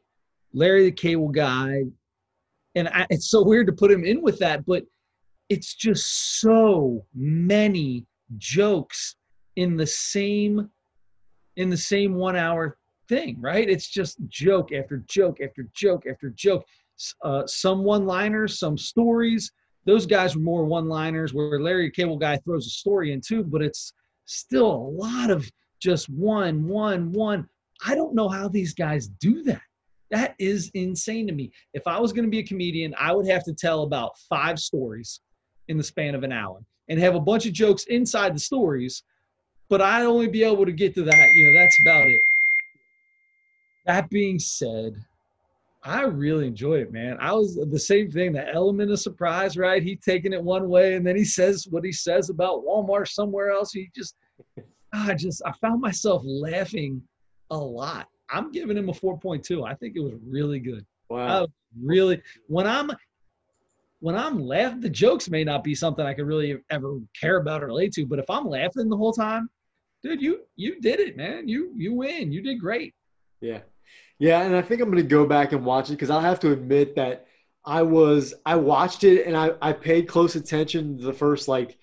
Larry the Cable Guy, and I, it's so weird to put him in with that, but it's just so many jokes in the same in the same one hour thing, right? It's just joke after joke after joke after joke. Uh, some one liners, some stories. Those guys were more one liners where Larry Cable Guy throws a story in too, but it's still a lot of just one, one, one. I don't know how these guys do that. That is insane to me. If I was going to be a comedian, I would have to tell about five stories in the span of an hour and have a bunch of jokes inside the stories, but I'd only be able to get to that. You know, that's about it. That being said, I really enjoy it, man. I was the same thing, the element of surprise, right? He taking it one way and then he says what he says about Walmart somewhere else. He just, I just, I found myself laughing a lot. I'm giving him a 4.2. I think it was really good.
Wow.
really, when I'm, when I'm laughing, the jokes may not be something I could really ever care about or relate to, but if I'm laughing the whole time, dude, you, you did it, man. You, you win. You did great.
Yeah. Yeah, and I think I'm going to go back and watch it because I'll have to admit that I was I watched it and I, I paid close attention the first like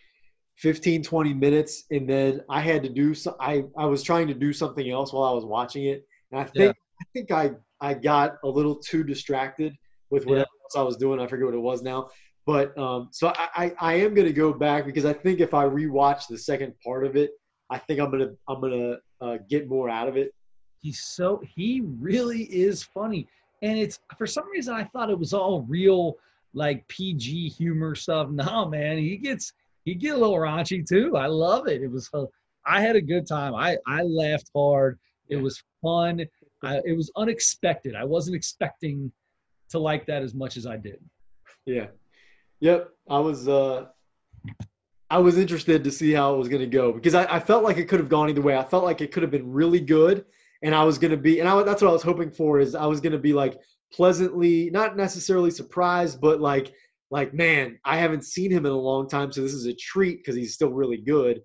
15 20 minutes and then I had to do so I I was trying to do something else while I was watching it and I think yeah. I think I I got a little too distracted with whatever yeah. else I was doing I forget what it was now but um so I I, I am going to go back because I think if I rewatch the second part of it I think I'm going to I'm to uh, get more out of it
He's so he really is funny. And it's for some reason I thought it was all real like PG humor stuff. No, man, he gets he get a little raunchy too. I love it. It was I had a good time. I I laughed hard. It was fun. I, it was unexpected. I wasn't expecting to like that as much as I did.
Yeah. Yep. I was uh I was interested to see how it was going to go because I, I felt like it could have gone either way. I felt like it could have been really good and I was going to be, and I, that's what I was hoping for is I was going to be like pleasantly, not necessarily surprised, but like, like, man, I haven't seen him in a long time. So this is a treat because he's still really good.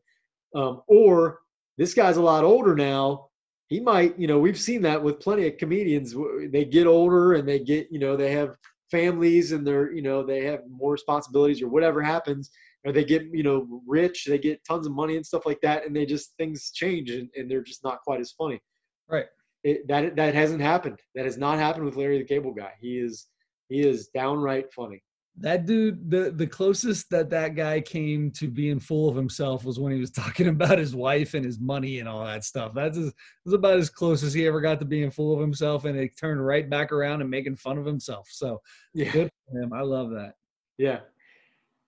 Um, or this guy's a lot older now. He might, you know, we've seen that with plenty of comedians. They get older and they get, you know, they have families and they're, you know, they have more responsibilities or whatever happens or they get you know rich they get tons of money and stuff like that and they just things change and, and they're just not quite as funny
Right.
It, that that hasn't happened. That has not happened with Larry the Cable Guy. He is he is downright funny.
That dude, the the closest that that guy came to being full of himself was when he was talking about his wife and his money and all that stuff. That's as, that's about as close as he ever got to being full of himself, and it turned right back around and making fun of himself. So yeah, good for him. I love that.
Yeah,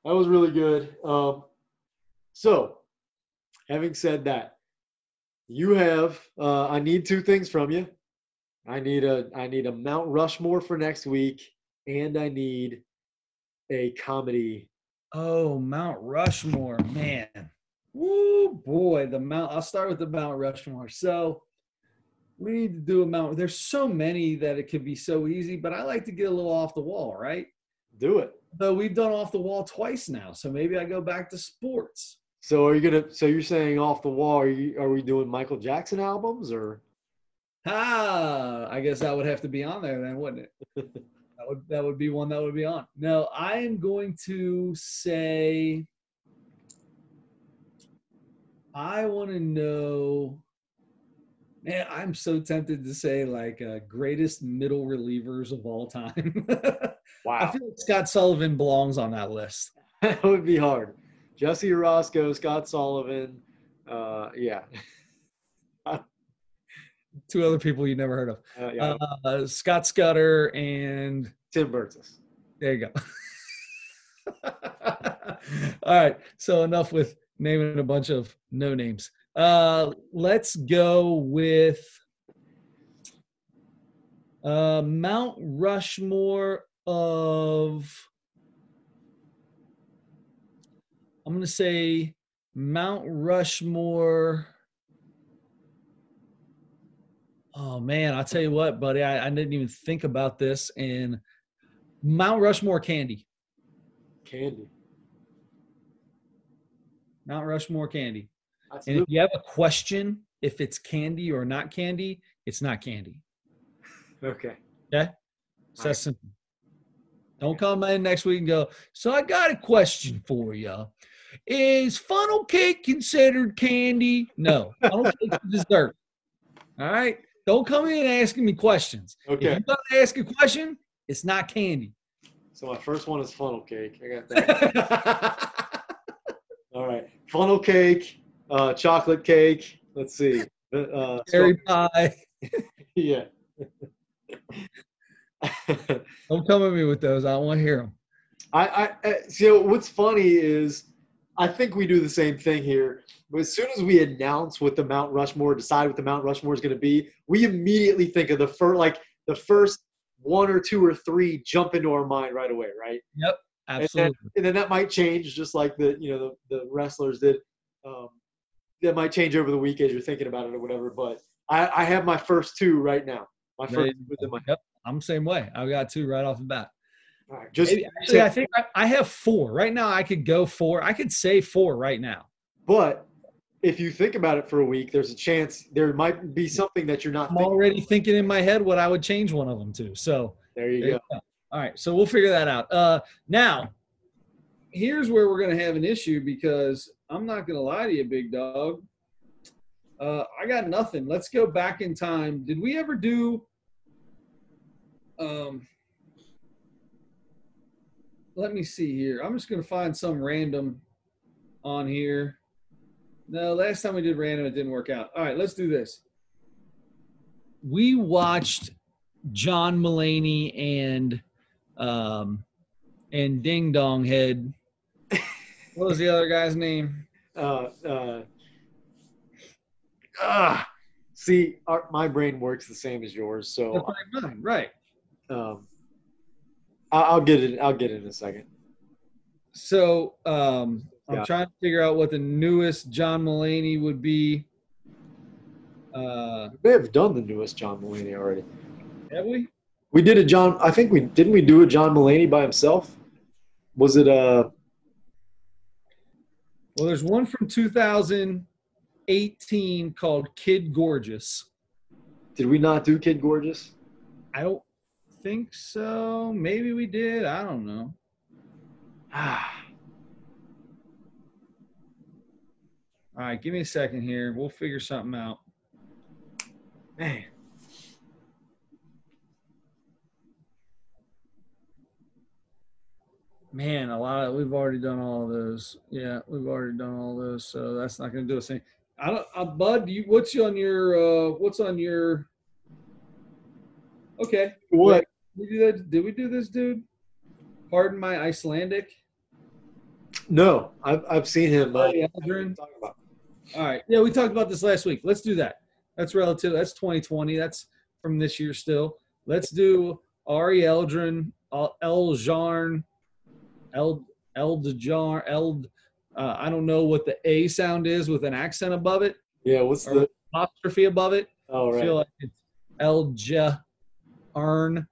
that was really good. Um, so, having said that, you have uh, i need two things from you i need a i need a mount rushmore for next week and i need a comedy
oh mount rushmore man Woo boy the mount i'll start with the mount rushmore so we need to do a mount there's so many that it could be so easy but i like to get a little off the wall right
do it
though we've done off the wall twice now so maybe i go back to sports
so are you gonna? So you're saying off the wall? Are you? Are we doing Michael Jackson albums or?
Ah, I guess that would have to be on there then, wouldn't it? that would that would be one that would be on. No, I am going to say. I want to know. Man, I'm so tempted to say like uh, greatest middle relievers of all time.
wow.
I feel like Scott Sullivan belongs on that list.
that would be hard. Jesse Orosco, Scott Sullivan. Uh, yeah.
Two other people you never heard of.
Uh, yeah.
Uh, Scott Scudder and
Tim Birtsas.
There you go. All right. So enough with naming a bunch of no names. Uh, let's go with uh, Mount Rushmore of. I'm going to say Mount Rushmore. Oh man, I'll tell you what, buddy. I, I didn't even think about this. And Mount Rushmore candy.
Candy.
Mount Rushmore candy.
That's
And if you have a question if it's candy or not candy, it's not candy.
Okay.
Okay? Simple. Don't come in next week and go, so I got a question for you. Is funnel cake considered candy? No, funnel cake is dessert. All right? Don't come in asking me questions. If
Okay.
you got to ask a question, it's not candy.
So my first one is funnel cake. I got that. All right. Funnel cake, uh, chocolate cake. Let's see. Uh,
Cherry pie.
yeah.
Don't come at me with those. I don't want to hear them.
I, I, I so what's funny is I think we do the same thing here. But as soon as we announce what the Mount Rushmore, decide what the Mount Rushmore is going to be, we immediately think of the first, like the first one or two or three jump into our mind right away, right?
Yep, absolutely.
And then that might change, just like the you know the, the wrestlers did. Um, that might change over the week as you're thinking about it or whatever. But I, I have my first two right now. My first two my
Yep. I'm the same way. I got two right off the bat.
all right, just
Maybe- actually, I think I, I have four right now. I could go four. I could say four right now.
But if you think about it for a week, there's a chance there might be something that you're not
I'm
thinking.
already thinking in my head what I would change one of them to. So
There you
there
go.
you go. All right, so we'll figure that out. Uh, now, here's where we're going to have an issue because I'm not going to lie to you, big dog. Uh, I got nothing. Let's go back in time. Did we ever do? Um, let me see here. I'm just going to find some random on here. No, last time we did random, it didn't work out. All right, let's do this. We watched John Mulaney and um and Ding Dong Head. What was the other guy's name?
Uh, uh, ah, see, our, my brain works the same as yours, so
mine, right.
um, I- I'll get it. I'll get it in a second.
So um I'm
Yeah.
trying to figure out what the newest John Mulaney would be. Uh
We may have done the newest John Mulaney already.
have we?
We did a John. I think we didn't. We do a John Mulaney by himself. Was it uh
Well, there's one from 2018 called Kid Gorgeous.
Did we not do Kid Gorgeous?
I don't think so. Maybe we did. I don't know.
Ah,
All right, give me a second here. We'll figure something out.
man.
Man, a lot of we've already done all of those. Yeah, we've already done all those, so that's not going to do us any. I don't, uh, Bud. You, what's on your? uh What's on your? Okay,
What?
we do that. Did we do this, dude? Pardon my Icelandic.
No, I've I've seen him. Uh, are you
Eldrin.
talking about?
All right. Yeah, we talked about this last week. Let's do that. That's relative. That's 2020. That's from this year still. Let's do Ari Eldrin, El Jarn, El Eldejar, Eld. Uh, I don't know what the A sound is with an accent above it,
Yeah. What's the?
apostrophe above it.
Oh
I feel like it's Elja Arn.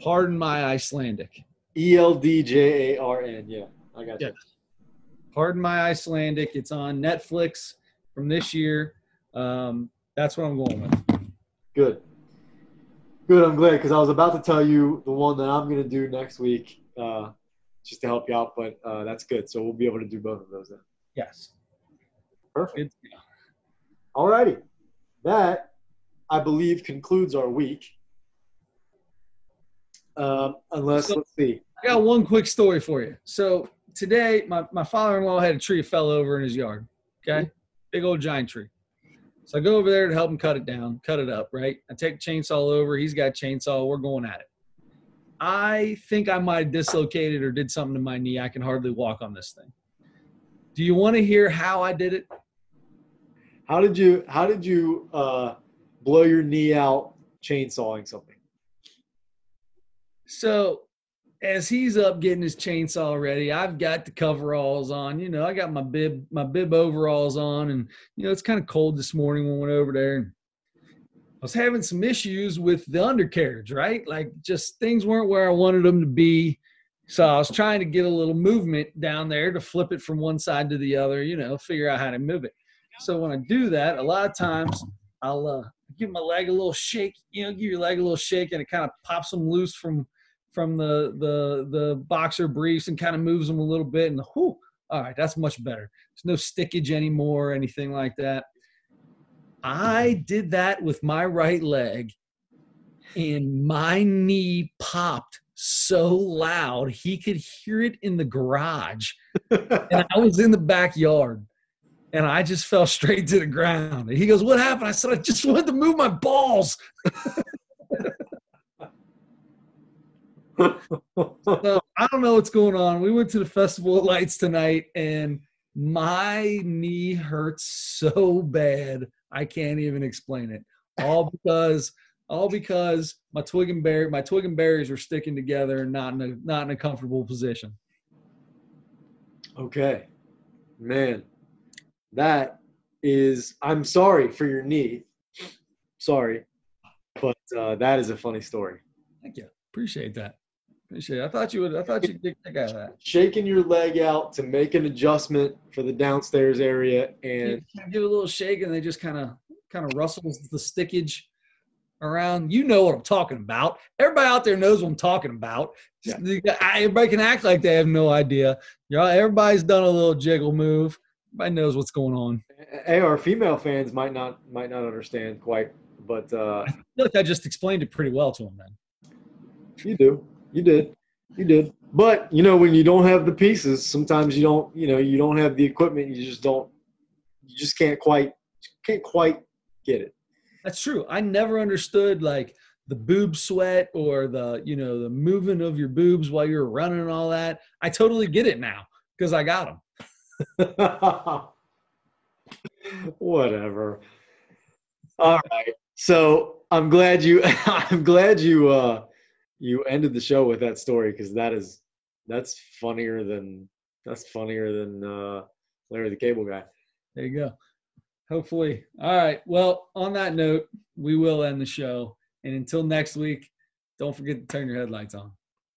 Pardon my Icelandic.
E L D J A R N. Yeah, I got
Yeah.
you.
Pardon my Icelandic. It's on Netflix from this year. Um, that's what I'm going with.
Good. Good. I'm glad because I was about to tell you the one that I'm going to do next week, uh, just to help you out. But uh, that's good. So we'll be able to do both of those then.
Yes.
Perfect. All righty. That I believe concludes our week. Um, unless
So-
let's see.
I got one quick story for you. So today, my, my father-in-law had a tree fell over in his yard. Okay, big old giant tree. So I go over there to help him cut it down, cut it up. Right. I take chainsaw over. He's got a chainsaw. We're going at it. I think I might have dislocated or did something to my knee. I can hardly walk on this thing. Do you want to hear how I did it?
How did you How did you uh, blow your knee out chainsawing something?
So as he's up getting his chainsaw ready, I've got the coveralls on. You know, I got my bib my bib overalls on, and you know it's kind of cold this morning when we went over there. I was having some issues with the undercarriage, right? Like just things weren't where I wanted them to be. So I was trying to get a little movement down there to flip it from one side to the other, you know, figure out how to move it. So when I do that, a lot of times I'll uh, give my leg a little shake, you know, give your leg a little shake and it kind of pops them loose from from the the the boxer briefs and kind of moves them a little bit and whoo, all right, that's much better. There's no stickage anymore, or anything like that. I did that with my right leg, and my knee popped so loud he could hear it in the garage. and I was in the backyard. And I just fell straight to the ground. And he goes, What happened? I said, I just wanted to move my balls. so I don't know what's going on. We went to the Festival of Lights tonight, and my knee hurts so bad. I can't even explain it. All because all because my twig and berry my twig and berries were sticking together and not in a not in a comfortable position.
Okay. Man. That is I'm sorry for your knee. Sorry. But uh, that is a funny story.
Thank you. Appreciate that. Appreciate it. I thought you would I thought you'd get a kick out of that.
Shaking your leg out to make an adjustment for the downstairs area and
give it a little shake and they just kind of kind of rustles the stickage around. You know what I'm talking about. Everybody out there knows what I'm talking about. Yeah. Everybody can act like they have no idea. You know, everybody's done a little jiggle move. Everybody knows what's going on.
Hey, our female fans might not might not understand quite, but uh,
I feel like I just explained it pretty well to them. Then
you do, you did, you did. But you know, when you don't have the pieces, sometimes you don't. You know, you don't have the equipment. You just don't. You just can't quite can't quite get it.
That's true. I never understood like the boob sweat or the you know the moving of your boobs while you're running and all that. I totally get it now because I got them.
Whatever. All right. So I'm glad you I'm glad you uh you ended the show with that story because that is that's funnier than that's funnier than uh Larry the Cable Guy.
There you go. Hopefully. All right. Well, on that note, we will end the show. And until next week, don't forget to turn your headlights on.